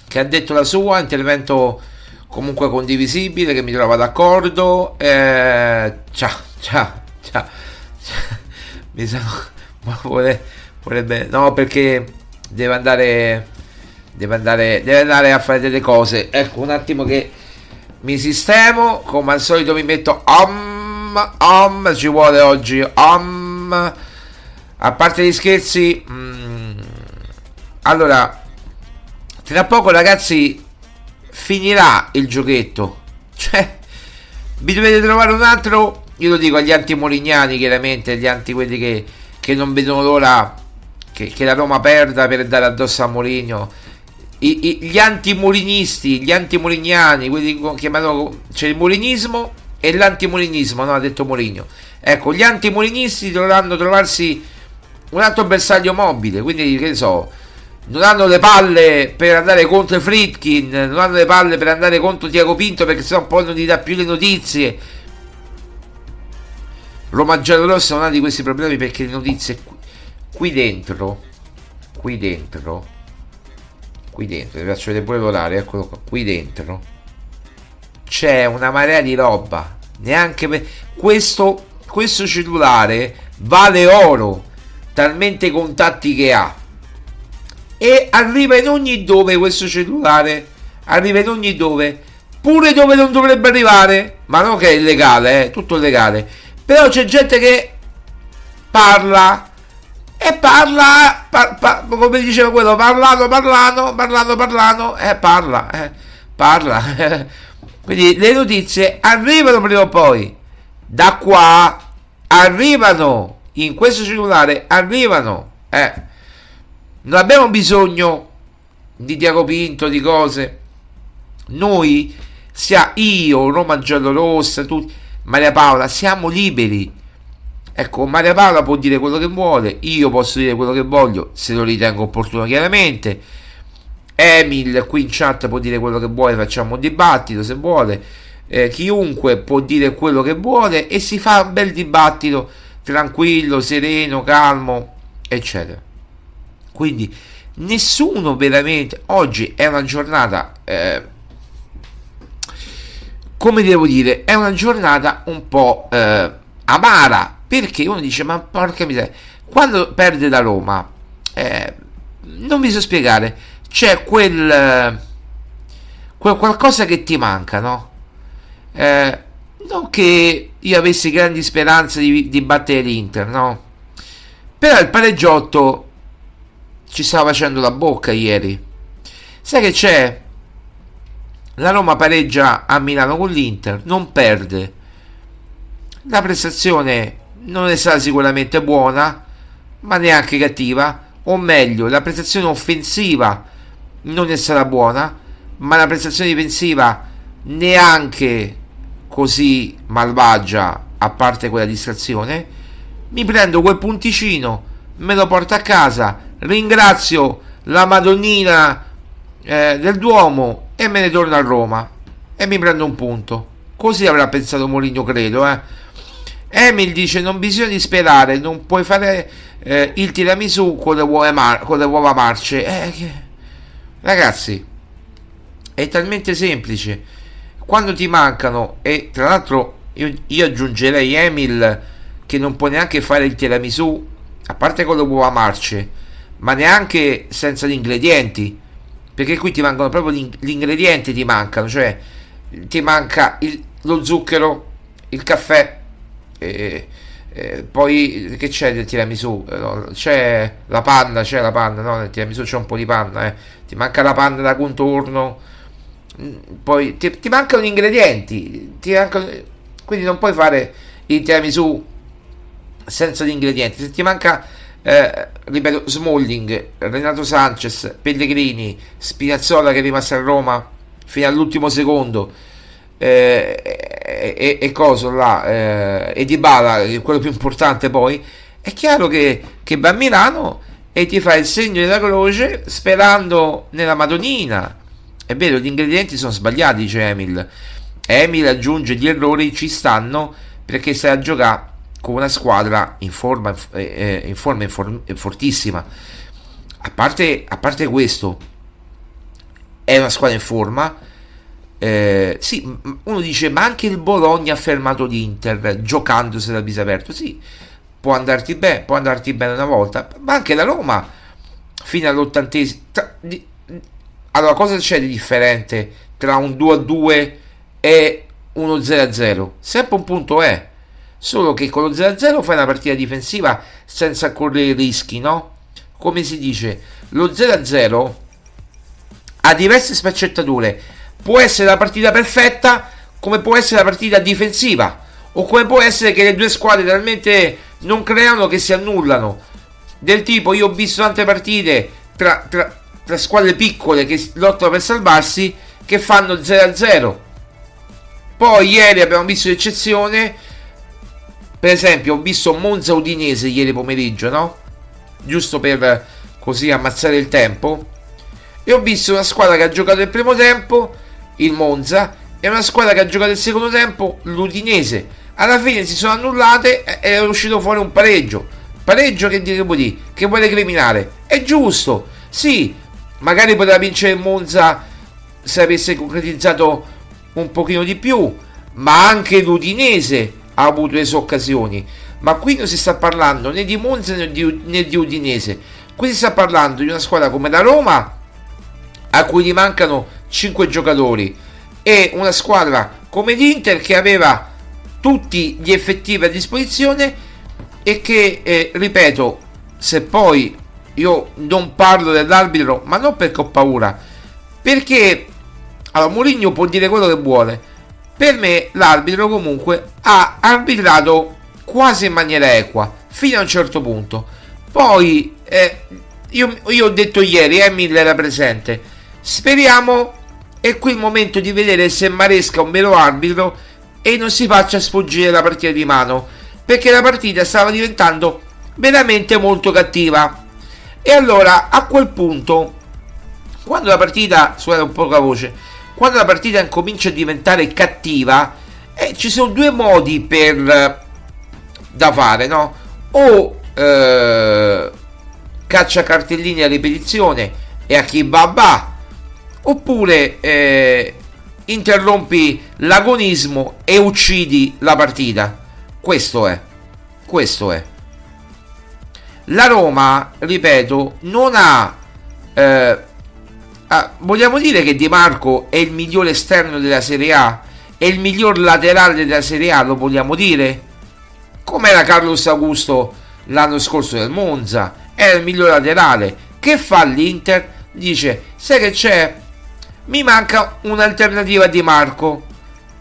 che ha detto la sua, intervento comunque condivisibile, che mi trova d'accordo. Eh, ciao, ciao, ciao. Mi sa vorrebbe no perché deve andare deve andare deve andare a fare delle cose. Ecco un attimo che mi sistemo come al solito mi metto om om ci vuole oggi om. A parte gli scherzi mm, allora tra poco ragazzi finirà il giochetto. Cioè vi dovete trovare un altro io lo dico agli antimolignani chiaramente agli anti quelli che, che non vedono l'ora che, che la Roma perda per dare addosso a Mourinho. I, i, gli antimolinisti gli antimolignani quelli che chiamano c'è il molinismo e l'antimolinismo no? Ha detto Mourinho. Ecco gli antimolinisti dovranno trovarsi un altro bersaglio mobile quindi che ne so non hanno le palle per andare contro Fritkin non hanno le palle per andare contro Tiago Pinto perché sennò poi non gli dà più le notizie. Roma Giallorossa non ha di questi problemi perché le notizie qui dentro qui dentro qui dentro vi faccio vedere pure l'orario eccolo qua qui dentro c'è una marea di roba. Neanche per questo questo cellulare vale oro talmente contatti che ha. E arriva in ogni dove questo cellulare arriva in ogni dove pure dove non dovrebbe arrivare ma non che è illegale eh, tutto legale però c'è gente che parla e parla, par, par, come diceva quello, parlano, parlano, parlano, parlano, e eh, parla, eh, parla. Quindi le notizie arrivano prima o poi, da qua arrivano, in questo cellulare arrivano, eh. Non abbiamo bisogno di Tiago Pinto, di cose. Noi, sia io, Roma Giallorossa, tutti, Maria Paola, siamo liberi Ecco, Maria Paola può dire quello che vuole, io posso dire quello che voglio, se lo ritengo opportuno chiaramente. Emil qui in chat può dire quello che vuole, facciamo un dibattito se vuole. Eh, chiunque può dire quello che vuole e si fa un bel dibattito tranquillo, sereno, calmo, eccetera. Quindi nessuno veramente oggi è una giornata eh, come devo dire, è una giornata un po' eh, amara, perché uno dice, ma porca miseria, quando perde la Roma, eh, non vi so spiegare, c'è quel, quel qualcosa che ti manca, no? Eh, non che io avessi grandi speranze di, di battere l'Inter, no? Però il pareggiotto ci stava facendo la bocca ieri. Sai che c'è? La Roma pareggia a Milano con l'Inter, non perde. La prestazione non è stata sicuramente buona, ma neanche cattiva, o meglio, la prestazione offensiva non è stata buona, ma la prestazione difensiva neanche così malvagia, a parte quella distrazione. Mi prendo quel punticino, me lo porto a casa, ringrazio la Madonnina eh, del Duomo e me ne torno a Roma e mi prendo un punto. Così avrà pensato Mourinho, credo. Eh. Emil dice: Non bisogna disperare, non puoi fare eh, il tiramisù con le uova, mar- con le uova marce. Eh, che... Ragazzi, è talmente semplice. Quando ti mancano, e tra l'altro io, io aggiungerei Emil che non può neanche fare il tiramisù, a parte con le uova marce, ma neanche senza gli ingredienti perché qui ti mancano proprio gli ingredienti ti mancano cioè ti manca il, lo zucchero il caffè e, e poi che c'è nel tiramisù? C'è la panna c'è la panna no nel tiramisù c'è un po' di panna eh. ti manca la panna da contorno mm, poi ti, ti mancano gli ingredienti ti mancano, quindi non puoi fare il tiramisù senza gli ingredienti. Se ti manca eh, ripeto, Smalling, Renato Sanchez, Pellegrini, Spinazzola che è rimasto a Roma fino all'ultimo secondo eh, e, e, coso là eh, e Di Bala, quello più importante poi è chiaro che, che va a Milano e ti fa il segno della croce sperando nella Madonnina è vero, gli ingredienti sono sbagliati dice Emil Emil aggiunge gli errori ci stanno perché stai a giocare con una squadra in forma, eh, eh in forma in fortissima. A parte, a parte, questo, è una squadra in forma. Eh, sì, uno dice, ma anche il Bologna ha fermato l'Inter giocandosi dal viso aperto. Sì, può andarti bene, può andarti bene una volta, ma anche la Roma fino all'ottantesimo. Allora, cosa c'è di differente tra un 2 a 2 e uno 0 a 0? Sempre un punto è Solo che con lo 0-0 fai una partita difensiva senza correre rischi, no? Come si dice, lo 0-0 ha diverse sfaccettature. Può essere la partita perfetta, come può essere la partita difensiva, o come può essere che le due squadre talmente non creano che si annullano. Del tipo, io ho visto tante partite tra, tra, tra squadre piccole che lottano per salvarsi che fanno 0-0. Poi ieri abbiamo visto l'eccezione per esempio, ho visto Monza Udinese ieri pomeriggio, no? Giusto per così ammazzare il tempo. E ho visto una squadra che ha giocato il primo tempo, il Monza, e una squadra che ha giocato il secondo tempo, l'Udinese. Alla fine si sono annullate e è uscito fuori un pareggio. Pareggio che dire di che vuole criminare. È giusto, sì, magari poteva vincere il Monza se avesse concretizzato un pochino di più, ma anche l'Udinese ha avuto le sue occasioni. Ma qui non si sta parlando né di Monza né di, né di Udinese. Qui si sta parlando di una squadra come la Roma, a cui gli mancano 5 giocatori, e una squadra come l'Inter che aveva tutti gli effettivi a disposizione e che, eh, ripeto, se poi io non parlo dell'arbitro, ma non perché ho paura, perché allora Mourinho può dire quello che vuole, per me l'arbitro comunque ha arbitrato quasi in maniera equa fino a un certo punto. Poi eh, io, io, ho detto ieri, Emil era presente. Speriamo è qui il momento di vedere se Maresca è un vero arbitro e non si faccia sfuggire la partita di mano perché la partita stava diventando veramente molto cattiva. E allora a quel punto, quando la partita suona un po' la voce, quando la partita incomincia a diventare cattiva, eh, ci sono due modi per, da fare, no? O eh, caccia cartellini a ripetizione e a chi va va, oppure eh, interrompi l'agonismo e uccidi la partita. Questo è. Questo è. La Roma, ripeto, non ha... Eh, ah, vogliamo dire che Di Marco è il migliore esterno della Serie A? È il miglior laterale della Serie A, lo vogliamo dire? Come era Carlos Augusto l'anno scorso del Monza? Era il miglior laterale. Che fa l'Inter? Dice, sai che c'è? Mi manca un'alternativa di Marco.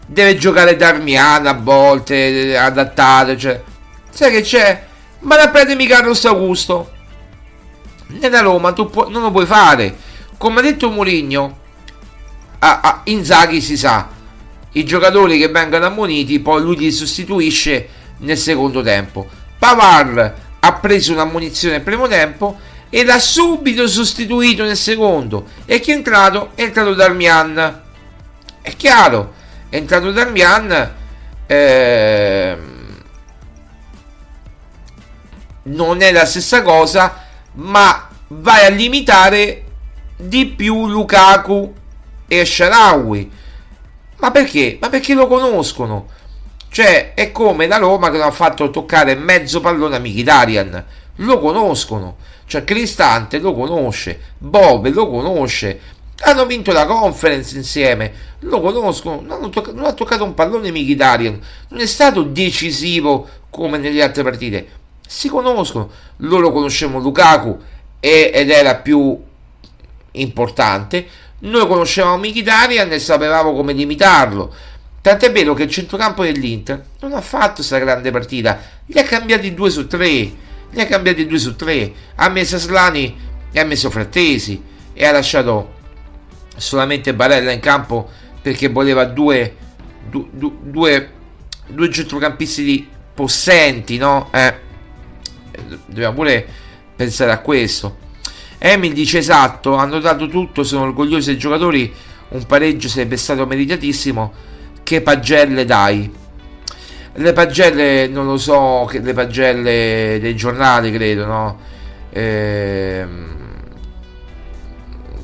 Deve giocare Darmian a volte, adattato, cioè. Sai che c'è? Ma la prendemi Carlos Augusto. Nella Roma tu pu- non lo puoi fare. Come ha detto Mourinho, a, a Inzaghi si sa, i giocatori che vengono ammoniti poi lui li sostituisce nel secondo tempo. Pavar ha preso un'ammonizione nel primo tempo e l'ha subito sostituito nel secondo. E chi è entrato? È entrato Darmian. È chiaro, è entrato Darmian. Eh, non è la stessa cosa, ma vai a limitare di più Lukaku e Sharawi. Ma perché? Ma perché lo conoscono. Cioè, è come la Roma che non ha fatto toccare mezzo pallone a Mkhitaryan. Lo conoscono. Cioè, Cristante lo conosce, Bob lo conosce. Hanno vinto la conference insieme, lo conoscono. Non, toccato, non ha toccato un pallone Mkhitaryan. Non è stato decisivo come nelle altre partite. Si conoscono. Loro conosciamo Lukaku ed era più importante. Noi conoscevamo Mkhitaryan e sapevamo come limitarlo Tant'è vero che il centrocampo dell'Inter non ha fatto questa grande partita, li ha cambiati 2 su 3, li ha cambiati 2 su 3, ha messo Aslani e ha messo Frattesi e ha lasciato solamente Barella in campo perché voleva due, due, due, due centrocampisti possenti, no? Eh, dobbiamo pure pensare a questo. Emil dice esatto, hanno dato tutto, sono orgogliosi dei giocatori, un pareggio sarebbe stato meritatissimo che pagelle dai? Le pagelle, non lo so, che le pagelle dei giornali, credo, no? Ehm,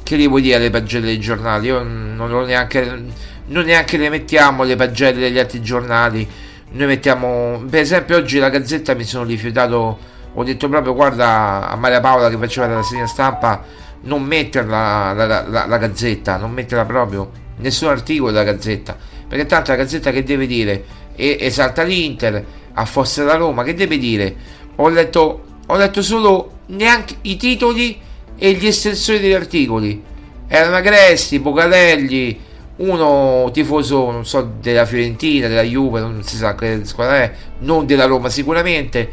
che gli vuoi dire le pagelle dei giornali? Io non ho neanche, non neanche le mettiamo le pagelle degli altri giornali. Noi mettiamo, per esempio, oggi la gazzetta mi sono rifiutato. Ho detto proprio, guarda a Maria Paola che faceva la segna stampa, non metterla la, la, la, la gazzetta, non metterla proprio nessun articolo della gazzetta perché tanto la Gazzetta che deve dire? E, esalta l'Inter, affossa la Roma, che deve dire? Ho letto, ho letto solo neanche i titoli e gli estensori degli articoli. Erano Agresti, Bocatelli, uno tifoso, non so, della Fiorentina, della Juve, non si sa che squadra è, non della Roma sicuramente.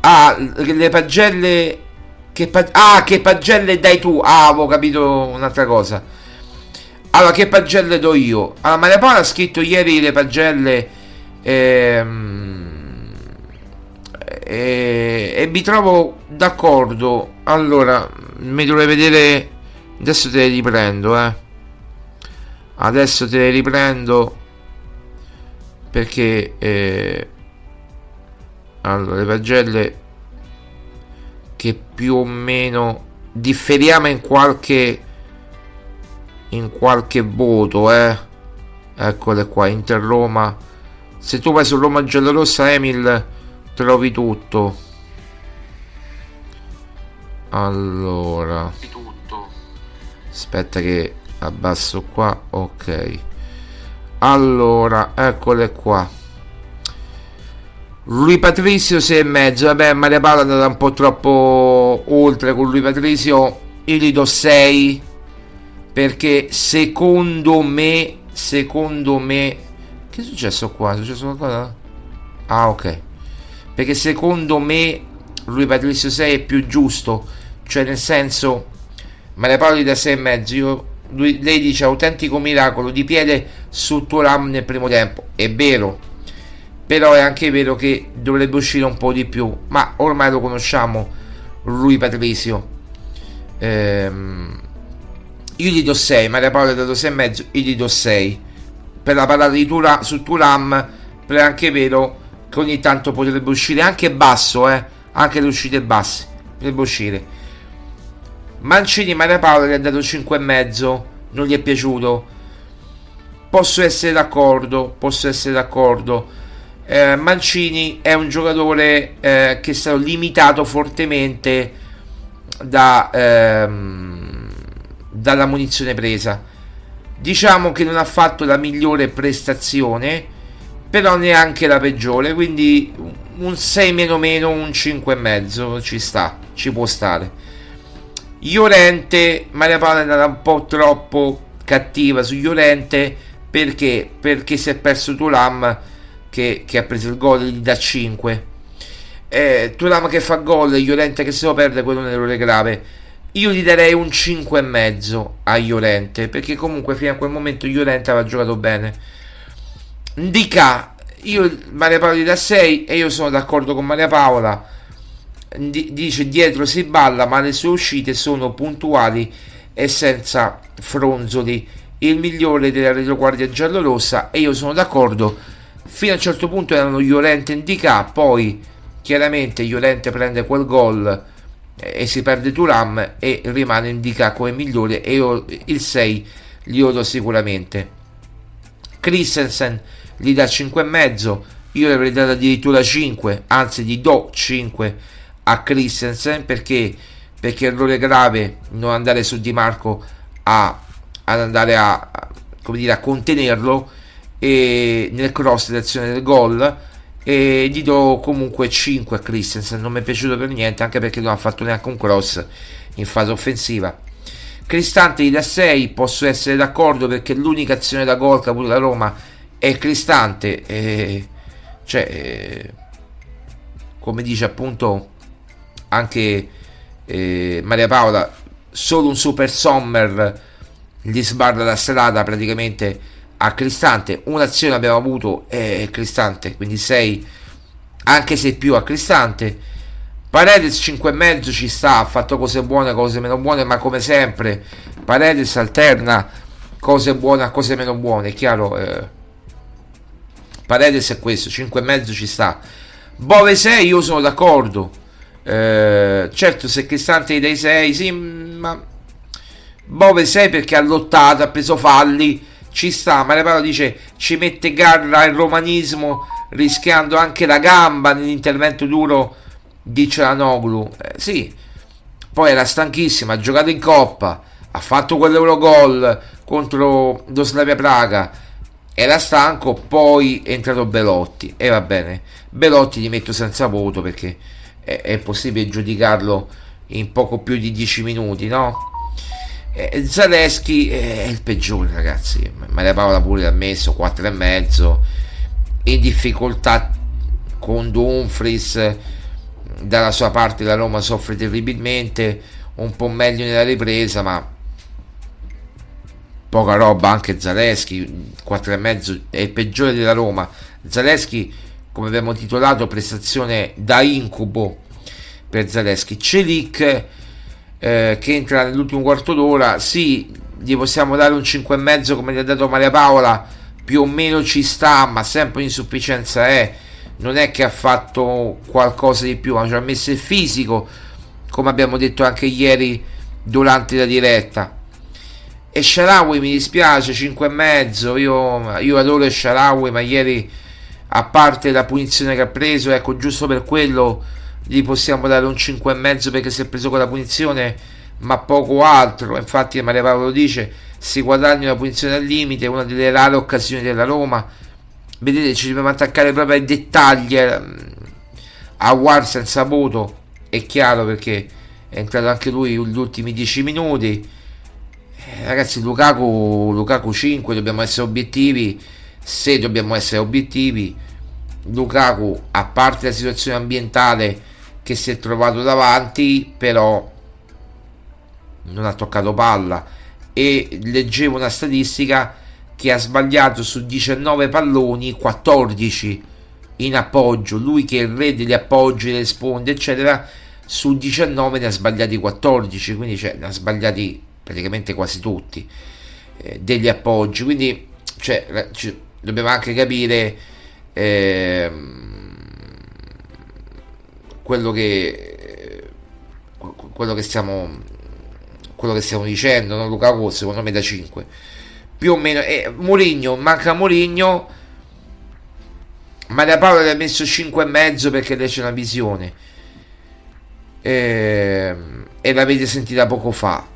Ah, le pagelle che pa- ah, che pagelle dai tu? Ah, avevo capito un'altra cosa. Allora, che pagelle do io? Allora, Maria Paola ha scritto ieri le pagelle ehm, e, e mi trovo d'accordo. Allora, mi dovrei vedere... Adesso te le riprendo, eh. Adesso te le riprendo perché... Eh, allora, le pagelle che più o meno differiamo in qualche in qualche voto eh. Eccole qua Inter Roma. Se tu vai su Roma giallorossa Emil trovi tutto. Allora. Aspetta che abbasso qua ok. Allora eccole qua. Lui Patrizio 6 e mezzo, vabbè Maria Paola è andata un po' troppo oltre con lui Patrizio, io gli do 6 perché secondo me, secondo me, che è successo qua? È successo qualcosa? Ah ok, perché secondo me lui Patrizio 6 è più giusto, cioè nel senso Maria Paola gli dà 6 e mezzo, io, lui, lei dice autentico miracolo di piede su Turam nel primo tempo, è vero. Però è anche vero che dovrebbe uscire un po' di più. Ma ormai lo conosciamo Rui Patrizio ehm, io gli do 6 Maria Paola ha dato 6 e mezzo io gli do 6 per la parlata di Tura, su Turam però è anche vero che ogni tanto potrebbe uscire anche basso eh? anche le uscite basse potrebbe uscire. Mancini Maria Paola gli ha dato 5,5 non gli è piaciuto. Posso essere d'accordo posso essere d'accordo. Eh, Mancini è un giocatore eh, che è stato limitato fortemente da, ehm, dalla munizione presa. Diciamo che non ha fatto la migliore prestazione però neanche la peggiore quindi un 6 meno meno un 5 e mezzo ci sta ci può stare. Iorente Maria Paola è andata un po' troppo cattiva su Iorente perché? Perché si è perso Tulam che, che ha preso il gol dà 5 eh, Turam che fa gol Iorente che se lo perde quello è un errore grave io gli darei un 5,5 a Iorente perché comunque fino a quel momento Iorente aveva giocato bene. Ndica io Maria Paola gli dà 6 e io sono d'accordo con Maria Paola. D- dice dietro si balla ma le sue uscite sono puntuali e senza fronzoli. Il migliore della retroguardia giallorossa e io sono d'accordo. Fino a un certo punto erano Iorente e Ndica poi chiaramente Iolente prende quel gol e si perde Turam e rimane Indica come migliore e io il 6 gli do sicuramente. Christensen gli dà 5,5 io le avrei dato addirittura 5 anzi gli do 5 a Christensen perché perché errore grave non andare su Di Marco a, ad andare a, come dire, a contenerlo e nel cross d'azione del gol e gli do comunque 5 a Christensen non mi è piaciuto per niente anche perché non ha fatto neanche un cross in fase offensiva. Cristante gli dà 6 posso essere d'accordo perché l'unica azione da gol che ha avuto la Roma è Cristante e, cioè come dice appunto anche eh, Maria Paola solo un super sommer gli sbarra la strada praticamente a Cristante un'azione abbiamo avuto è Cristante quindi 6 anche se più a Cristante. Paredes 5,5 ci sta ha fatto cose buone cose meno buone ma come sempre Paredes alterna cose buone a cose meno buone è chiaro eh. Paredes è questo 5,5 ci sta. Bove 6 io sono d'accordo. Eh, certo se Cristante dai 6 sì ma Bove 6 perché ha lottato ha preso falli ci sta, Maria Paola dice ci mette garra il romanismo rischiando anche la gamba nell'intervento duro di Cianoglu. Eh, sì, poi era stanchissima, ha giocato in coppa, ha fatto quell'Eurogol contro lo Slavia Praga, era stanco, poi è entrato Belotti e va bene, Belotti li metto senza voto perché è, è possibile giudicarlo in poco più di 10 minuti, no? Eh, Zaleschi è il peggiore, ragazzi. Maria Paola pure l'ha messo 4 e mezzo in difficoltà con Dumfries. Dalla sua parte la Roma soffre terribilmente, un po' meglio nella ripresa, ma poca roba anche Zaleschi 4 e mezzo è il peggiore della Roma. Zaleschi, come abbiamo titolato, prestazione da incubo per Zaleschi. Celic eh, che entra nell'ultimo quarto d'ora, sì, gli possiamo dare un 5,5 come gli ha dato Maria Paola, più o meno ci sta, ma sempre insufficienza è. Non è che ha fatto qualcosa di più, ma ci ha messo il fisico, come abbiamo detto anche ieri durante la diretta. E Sharawi mi dispiace, 5,5. Io, io adoro Sharawi, ma ieri, a parte la punizione che ha preso, ecco, giusto per quello gli possiamo dare un 5,5 perché si è preso con la punizione ma poco altro. Infatti Maria Paolo dice si guadagna una punizione al limite una delle rare occasioni della Roma. Vedete ci dobbiamo attaccare proprio ai dettagli eh, a War senza voto. È chiaro perché è entrato anche lui negli ultimi 10 minuti. Eh, ragazzi Lukaku, Lukaku 5 dobbiamo essere obiettivi. Se dobbiamo essere obiettivi Lukaku a parte la situazione ambientale che si è trovato davanti, però non ha toccato palla. E leggevo una statistica che ha sbagliato su 19 palloni 14 in appoggio. Lui che è il re degli appoggi le sponde eccetera su 19 ne ha sbagliati 14 quindi cioè, ne ha sbagliati praticamente quasi tutti eh, degli appoggi. Quindi cioè, dobbiamo anche capire eh, quello che quello che stiamo quello che stiamo dicendo, no? Lukaku secondo me da 5. Più o meno, eh, Mourinho, manca Mourinho, Maria Paola le ha messo 5,5 perché lei c'è una visione. Eh, e l'avete sentita poco fa.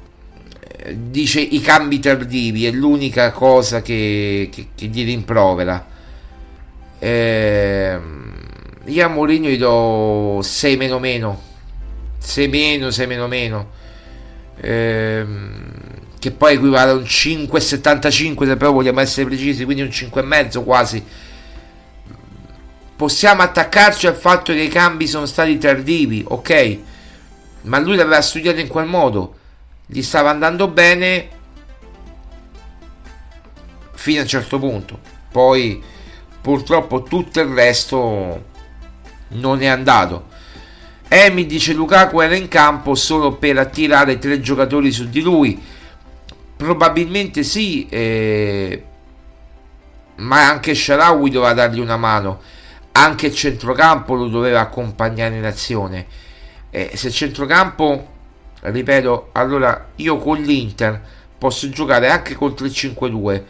Dice i cambi tardivi, è l'unica cosa che, che, che gli rimprovera. Eh, io a Mourinho gli do 6 meno meno. 6 meno, 6 meno meno. Ehm, che poi equivale a un 5,75 se però vogliamo essere precisi quindi un 5,5 quasi. Possiamo attaccarci al fatto che i cambi sono stati tardivi ok. Ma lui l'aveva studiato in quel modo. Gli stava andando bene fino a un certo punto. Poi purtroppo tutto il resto non è andato. Emi dice Lukaku era in campo solo per attirare tre giocatori su di lui. Probabilmente sì, eh, ma anche Sharawi doveva dargli una mano. Anche il centrocampo lo doveva accompagnare in azione. Eh, se il centrocampo, ripeto, allora io con l'Inter posso giocare anche contro il 5-2.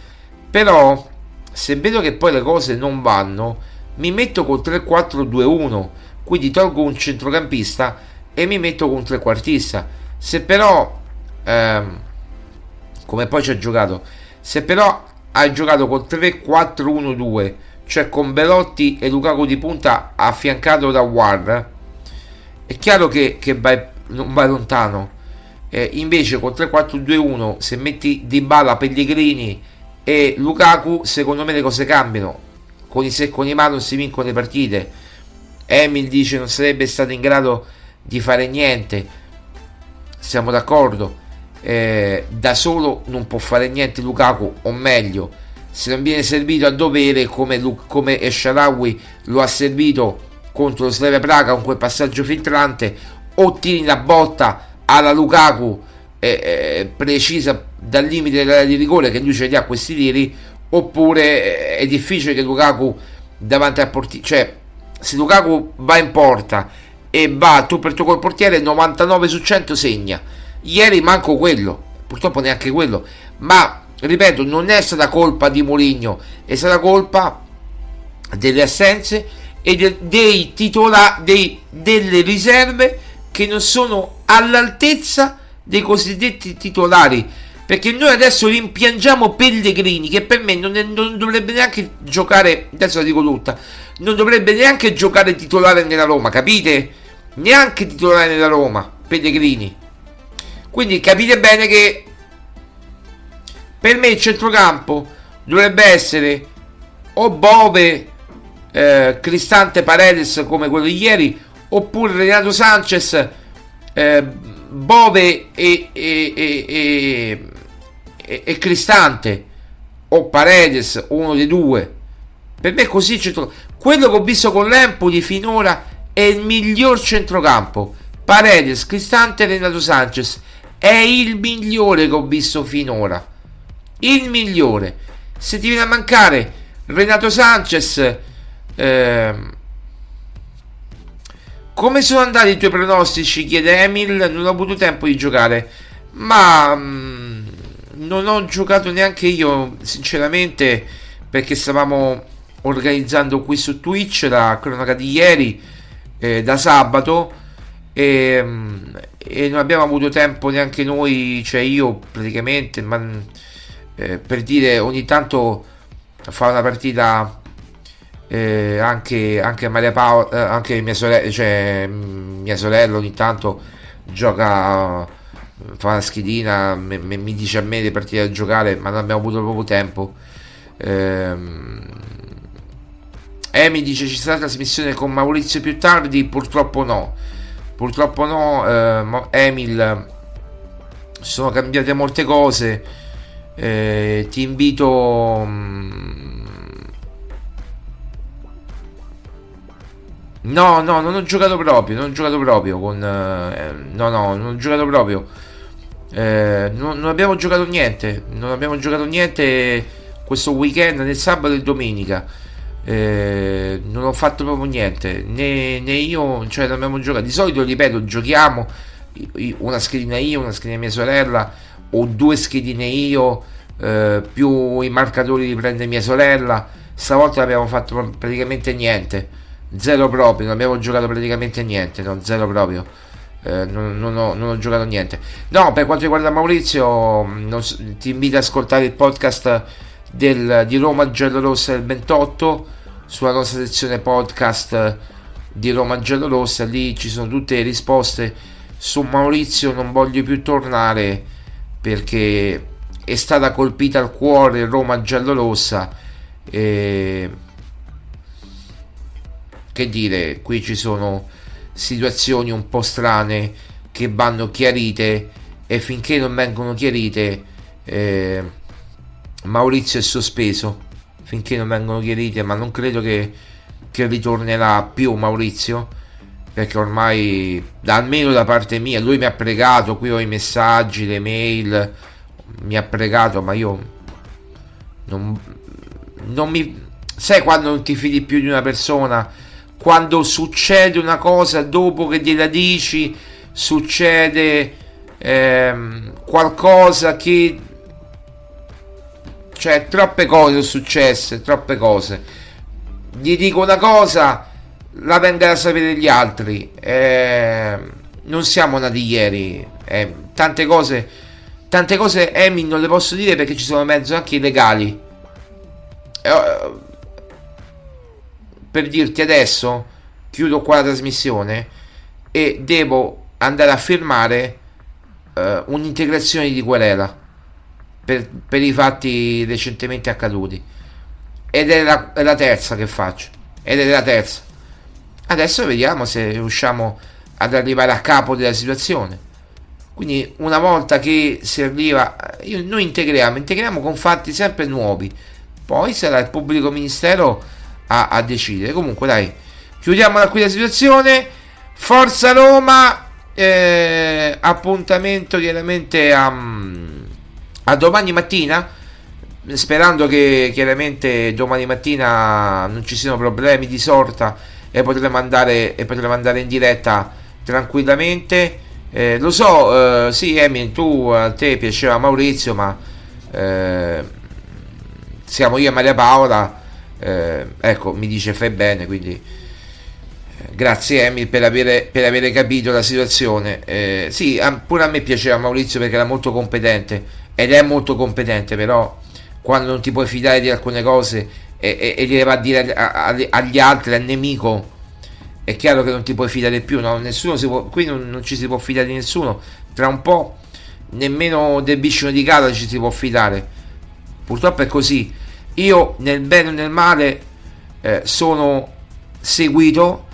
Però, se vedo che poi le cose non vanno, mi metto col 3-4-2-1, quindi tolgo un centrocampista e mi metto con un trequartista. Se però, ehm, come poi ci ha giocato, se però hai giocato col 3-4-1-2, cioè con Belotti e Lukaku di punta affiancato da Ward, è chiaro che, che vai, non vai lontano. Eh, invece con 3-4-2-1, se metti Di Bala, Pellegrini e Lukaku, secondo me le cose cambiano con i se con i mano si vincono le partite. Emil dice non sarebbe stato in grado di fare niente. Siamo d'accordo. Eh, da solo non può fare niente Lukaku, o meglio, se non viene servito a dovere come, come Esharawi lo ha servito contro lo Slavia Praga con quel passaggio filtrante, o tiri la botta alla Lukaku eh, eh, precisa dal limite dell'area di rigore che lui ce li ha questi tiri, oppure è difficile che Lukaku davanti al portiere, cioè se Lukaku va in porta e va tu per tu col portiere 99 su 100 segna. Ieri manco quello, purtroppo neanche quello, ma ripeto, non è stata colpa di Mourinho, è stata colpa delle assenze e de, dei titolari dei, delle riserve che non sono all'altezza dei cosiddetti titolari perché noi adesso rimpiangiamo Pellegrini che per me non, è, non dovrebbe neanche giocare, adesso la dico tutta, non dovrebbe neanche giocare titolare nella Roma, capite? Neanche titolare nella Roma, Pellegrini. Quindi capite bene che per me il centrocampo dovrebbe essere o Bove, eh, Cristante Paredes come quello di ieri, oppure Renato Sanchez, eh, Bove e, e, e, e, Cristante o Paredes, uno dei due. Per me così quello che ho visto con l'Empoli finora è il miglior centrocampo. Paredes, Cristante e Renato Sanchez è il migliore che ho visto finora. Il migliore. Se ti viene a mancare Renato Sanchez, ehm, come sono andati i tuoi pronostici? chiede Emil. Non ho avuto tempo di giocare, ma mm, non ho giocato neanche io, sinceramente, perché stavamo organizzando qui su Twitch la cronaca di ieri, eh, da sabato, e, e, non abbiamo avuto tempo neanche noi, cioè io praticamente, ma, eh, per dire ogni tanto fa una partita eh, anche, anche Maria Paola, eh, anche mia sorella, cioè, mia sorella ogni tanto gioca fa una schedina, me, me, mi dice a me le partite da giocare, ma non abbiamo avuto proprio tempo. Ehm, Emi dice ci sarà trasmissione con Maurizio più tardi, purtroppo no. Purtroppo no, eh, Emil, sono cambiate molte cose. Eh, ti invito... Mm, no, no, non ho giocato proprio, non ho giocato proprio con... Eh, no, no, non ho giocato proprio eh, non, non, abbiamo giocato niente. Non abbiamo giocato niente questo weekend, né sabato e domenica. Eh, non ho fatto proprio niente. Né, né io, cioè, non abbiamo giocato. Di solito, ripeto, giochiamo una schedina io, una schedina mia sorella o due schedine io eh, più i marcatori li prende mia sorella. Stavolta abbiamo fatto praticamente niente, zero proprio, non abbiamo giocato praticamente niente, no, zero proprio. Eh, non, non, ho, non, ho, giocato niente. No, per quanto riguarda Maurizio, non, ti invito ad ascoltare il podcast del, di Roma Giallorossa del 28 sulla nostra sezione podcast di Roma Giallorossa. Lì ci sono tutte le risposte su Maurizio. Non voglio più tornare perché è stata colpita al cuore Roma giallorossa e che dire qui ci sono situazioni un po' strane che vanno chiarite e finché non vengono chiarite eh, Maurizio è sospeso finché non vengono chiarite ma non credo che, che ritornerà più Maurizio perché ormai almeno da parte mia lui mi ha pregato qui ho i messaggi le mail mi ha pregato, ma io non, non mi... Sai quando non ti fidi più di una persona? Quando succede una cosa dopo che gliela dici, succede ehm, qualcosa che... Cioè, troppe cose sono successe, troppe cose. Gli dico una cosa, la vengono a sapere gli altri. Eh, non siamo nati ieri. Eh, tante cose tante cose Emi non le posso dire perché ci sono mezzo anche i legali. Eh, per dirti adesso, chiudo qua la trasmissione e devo andare a firmare eh, un'integrazione di querela per, per, i fatti recentemente accaduti. Ed è la, è la terza che faccio. Ed è la terza. Adesso vediamo se riusciamo ad arrivare a capo della situazione quindi una volta che si arriva, noi integriamo, integriamo con fatti sempre nuovi, poi sarà il pubblico ministero a, a decidere. Comunque dai, chiudiamo da qui la situazione. Forza Roma, eh, appuntamento chiaramente a, a domani mattina sperando che chiaramente domani mattina non ci siano problemi di sorta e potremo andare, e potremo andare in diretta tranquillamente. Eh, lo so, eh, sì, Emin, tu a te piaceva Maurizio, ma eh, siamo io e Maria Paola. Eh, ecco, mi dice fai bene, quindi eh, grazie Emil per avere, per avere, capito la situazione. Eh, sì, pure a me piaceva Maurizio perché era molto competente ed è molto competente, però quando non ti puoi fidare di alcune cose e, e, e gliele va a dire agli altri, al nemico è chiaro che non ti puoi fidare più, no? nessuno si può, qui non, non, ci si può fidare di nessuno, tra un po' nemmeno del vicino di casa ci si può fidare, purtroppo è così, io nel bene o nel male eh, sono seguito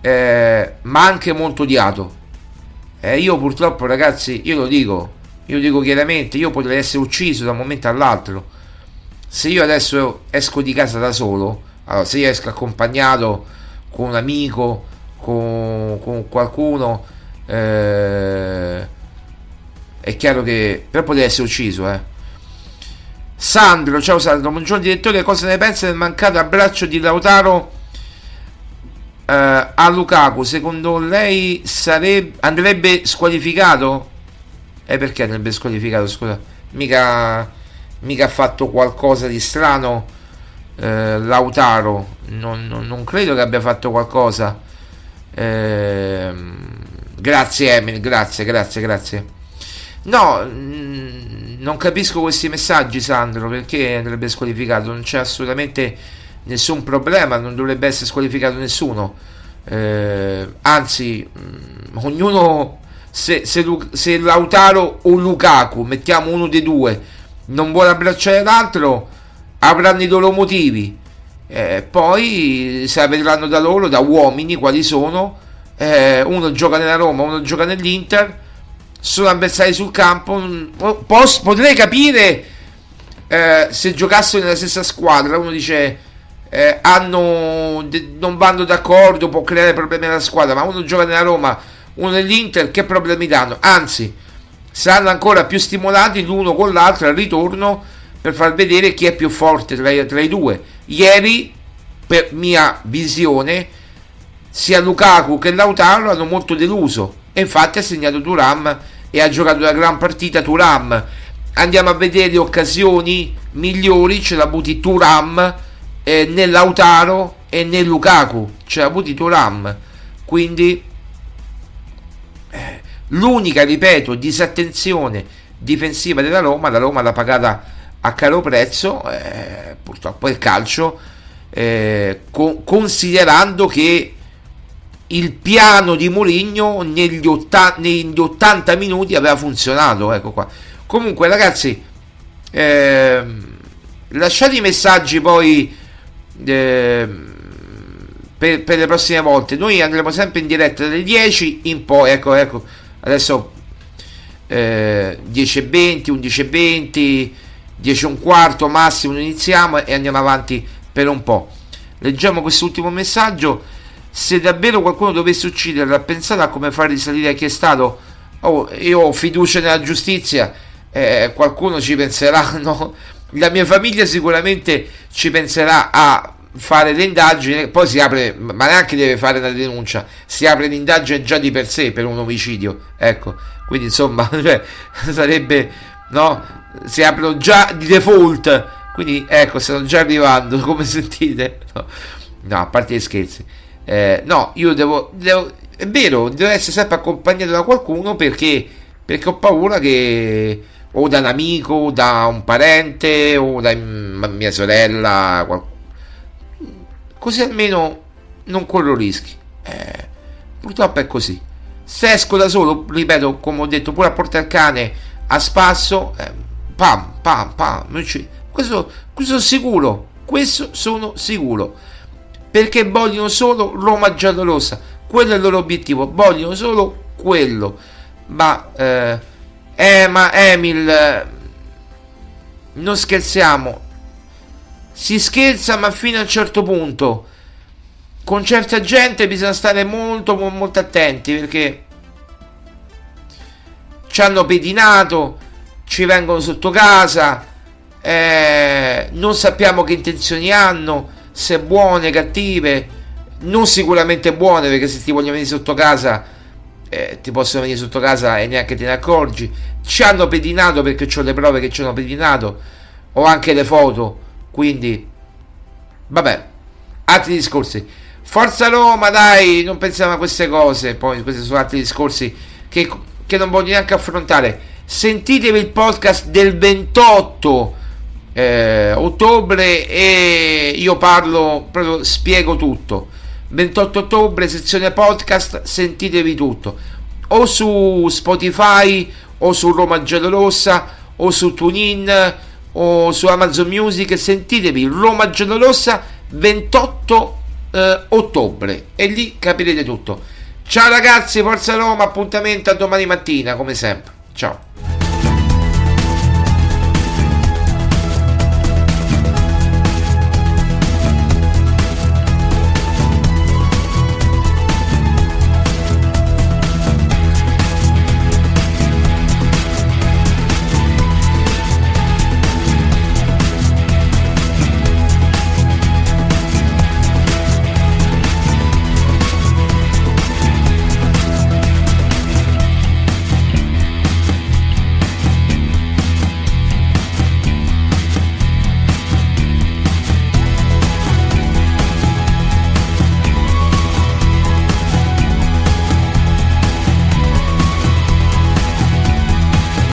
eh, ma anche molto odiato, eh, io purtroppo ragazzi, io lo dico, io lo dico chiaramente, io potrei essere ucciso da un momento all'altro, se io adesso esco di casa da solo, allora se io esco accompagnato con un amico, con, con qualcuno, eh, è chiaro che però poteva essere ucciso. Eh. Sandro, ciao Sandro, buongiorno direttore, cosa ne pensa del mancato abbraccio di Lautaro eh, a Lukaku? Secondo lei sarebbe, andrebbe squalificato? E eh, perché andrebbe squalificato? Scusa, mica, mica ha fatto qualcosa di strano eh, Lautaro non, non, non, credo che abbia fatto qualcosa eh, grazie Emil grazie grazie grazie no mh, non capisco questi messaggi Sandro perché andrebbe squalificato non c'è assolutamente nessun problema non dovrebbe essere squalificato nessuno eh, anzi mh, ognuno se, se, se Lautaro o Lukaku mettiamo uno dei due non vuole abbracciare l'altro avranno i loro motivi. Eh, poi se vedranno da loro, da uomini, quali sono. Eh, uno gioca nella Roma, uno gioca nell'Inter. Sono avversari sul campo. Posso, potrei capire eh, se giocassero nella stessa squadra. Uno dice. Eh, hanno, non vanno d'accordo, può creare problemi alla squadra, ma uno gioca nella Roma, uno nell'Inter, che problemi danno? Anzi, saranno ancora più stimolati l'uno con l'altro al ritorno per far vedere chi è più forte tra, tra i due. Ieri, per mia visione, sia Lukaku che Lautaro hanno molto deluso e infatti ha segnato Turam e ha giocato una gran partita Turam andiamo a vedere le occasioni migliori ce l'ha avuti Turam eh, nell'Autaro e nel Lukaku. Ce l'ha avuti Turam quindi eh, l'unica ripeto disattenzione difensiva della Roma la Roma l'ha pagata a caro prezzo eh, purtroppo il calcio eh, co- considerando che il piano di Mourinho negli, otta- negli 80 minuti aveva funzionato ecco qua. Comunque ragazzi eh, lasciate i messaggi poi eh, per, per, le prossime volte. Noi andremo sempre in diretta dalle 10 in poi ecco ecco adesso eh, 10 e 20 11 e 20 10 e un quarto massimo iniziamo e andiamo avanti per un po' leggiamo quest'ultimo messaggio se davvero qualcuno dovesse ucciderla pensate a come far risalire chi è stato. Oh, io ho fiducia nella giustizia eh, qualcuno ci penserà no? la mia famiglia sicuramente ci penserà a fare le indagini poi si apre ma neanche deve fare una denuncia si apre l'indagine già di per sé per un omicidio ecco. Quindi insomma cioè, sarebbe no? Si aprono già di default. Quindi ecco stanno già arrivando come sentite no, no a parte gli scherzi eh, no, io devo, devo, È vero, devo essere sempre accompagnato da qualcuno perché, perché ho paura che. O da un amico, o da un parente, o da mia sorella. Qual... Così almeno non corro rischi. Eh, purtroppo è così. Se esco da solo, ripeto, come ho detto, pure a portare il cane a spasso, eh, pam, pam, pam. Questo, questo sono sicuro. Questo sono sicuro perché vogliono solo Roma giallorossa. Quello è il loro obiettivo. Vogliono solo quello. Ma eh, eh ma Emil eh, non scherziamo. Si scherza ma fino a un certo punto. Con certa gente bisogna stare molto molto attenti perché ci hanno pedinato ci vengono sotto casa eh, non sappiamo che intenzioni hanno se buone, cattive, non sicuramente buone perché se ti vogliono venire sotto casa eh, ti possono venire sotto casa e neanche te ne accorgi. Ci hanno pedinato perché ho le prove che ci hanno pedinato, ho anche le foto, quindi vabbè, altri discorsi. Forza Roma, dai, non pensiamo a queste cose, poi questi sono altri discorsi che, che non voglio neanche affrontare. Sentitevi il podcast del 28 eh, ottobre e io parlo, proprio spiego tutto. 28 ottobre, sezione podcast, sentitevi tutto. O su Spotify, o su Roma Giallorossa, o su TuneIn, o su Amazon Music, sentitevi Roma Giallorossa 28 eh, ottobre e lì capirete tutto. Ciao ragazzi, forza Roma, appuntamento a domani mattina come sempre. Ciao.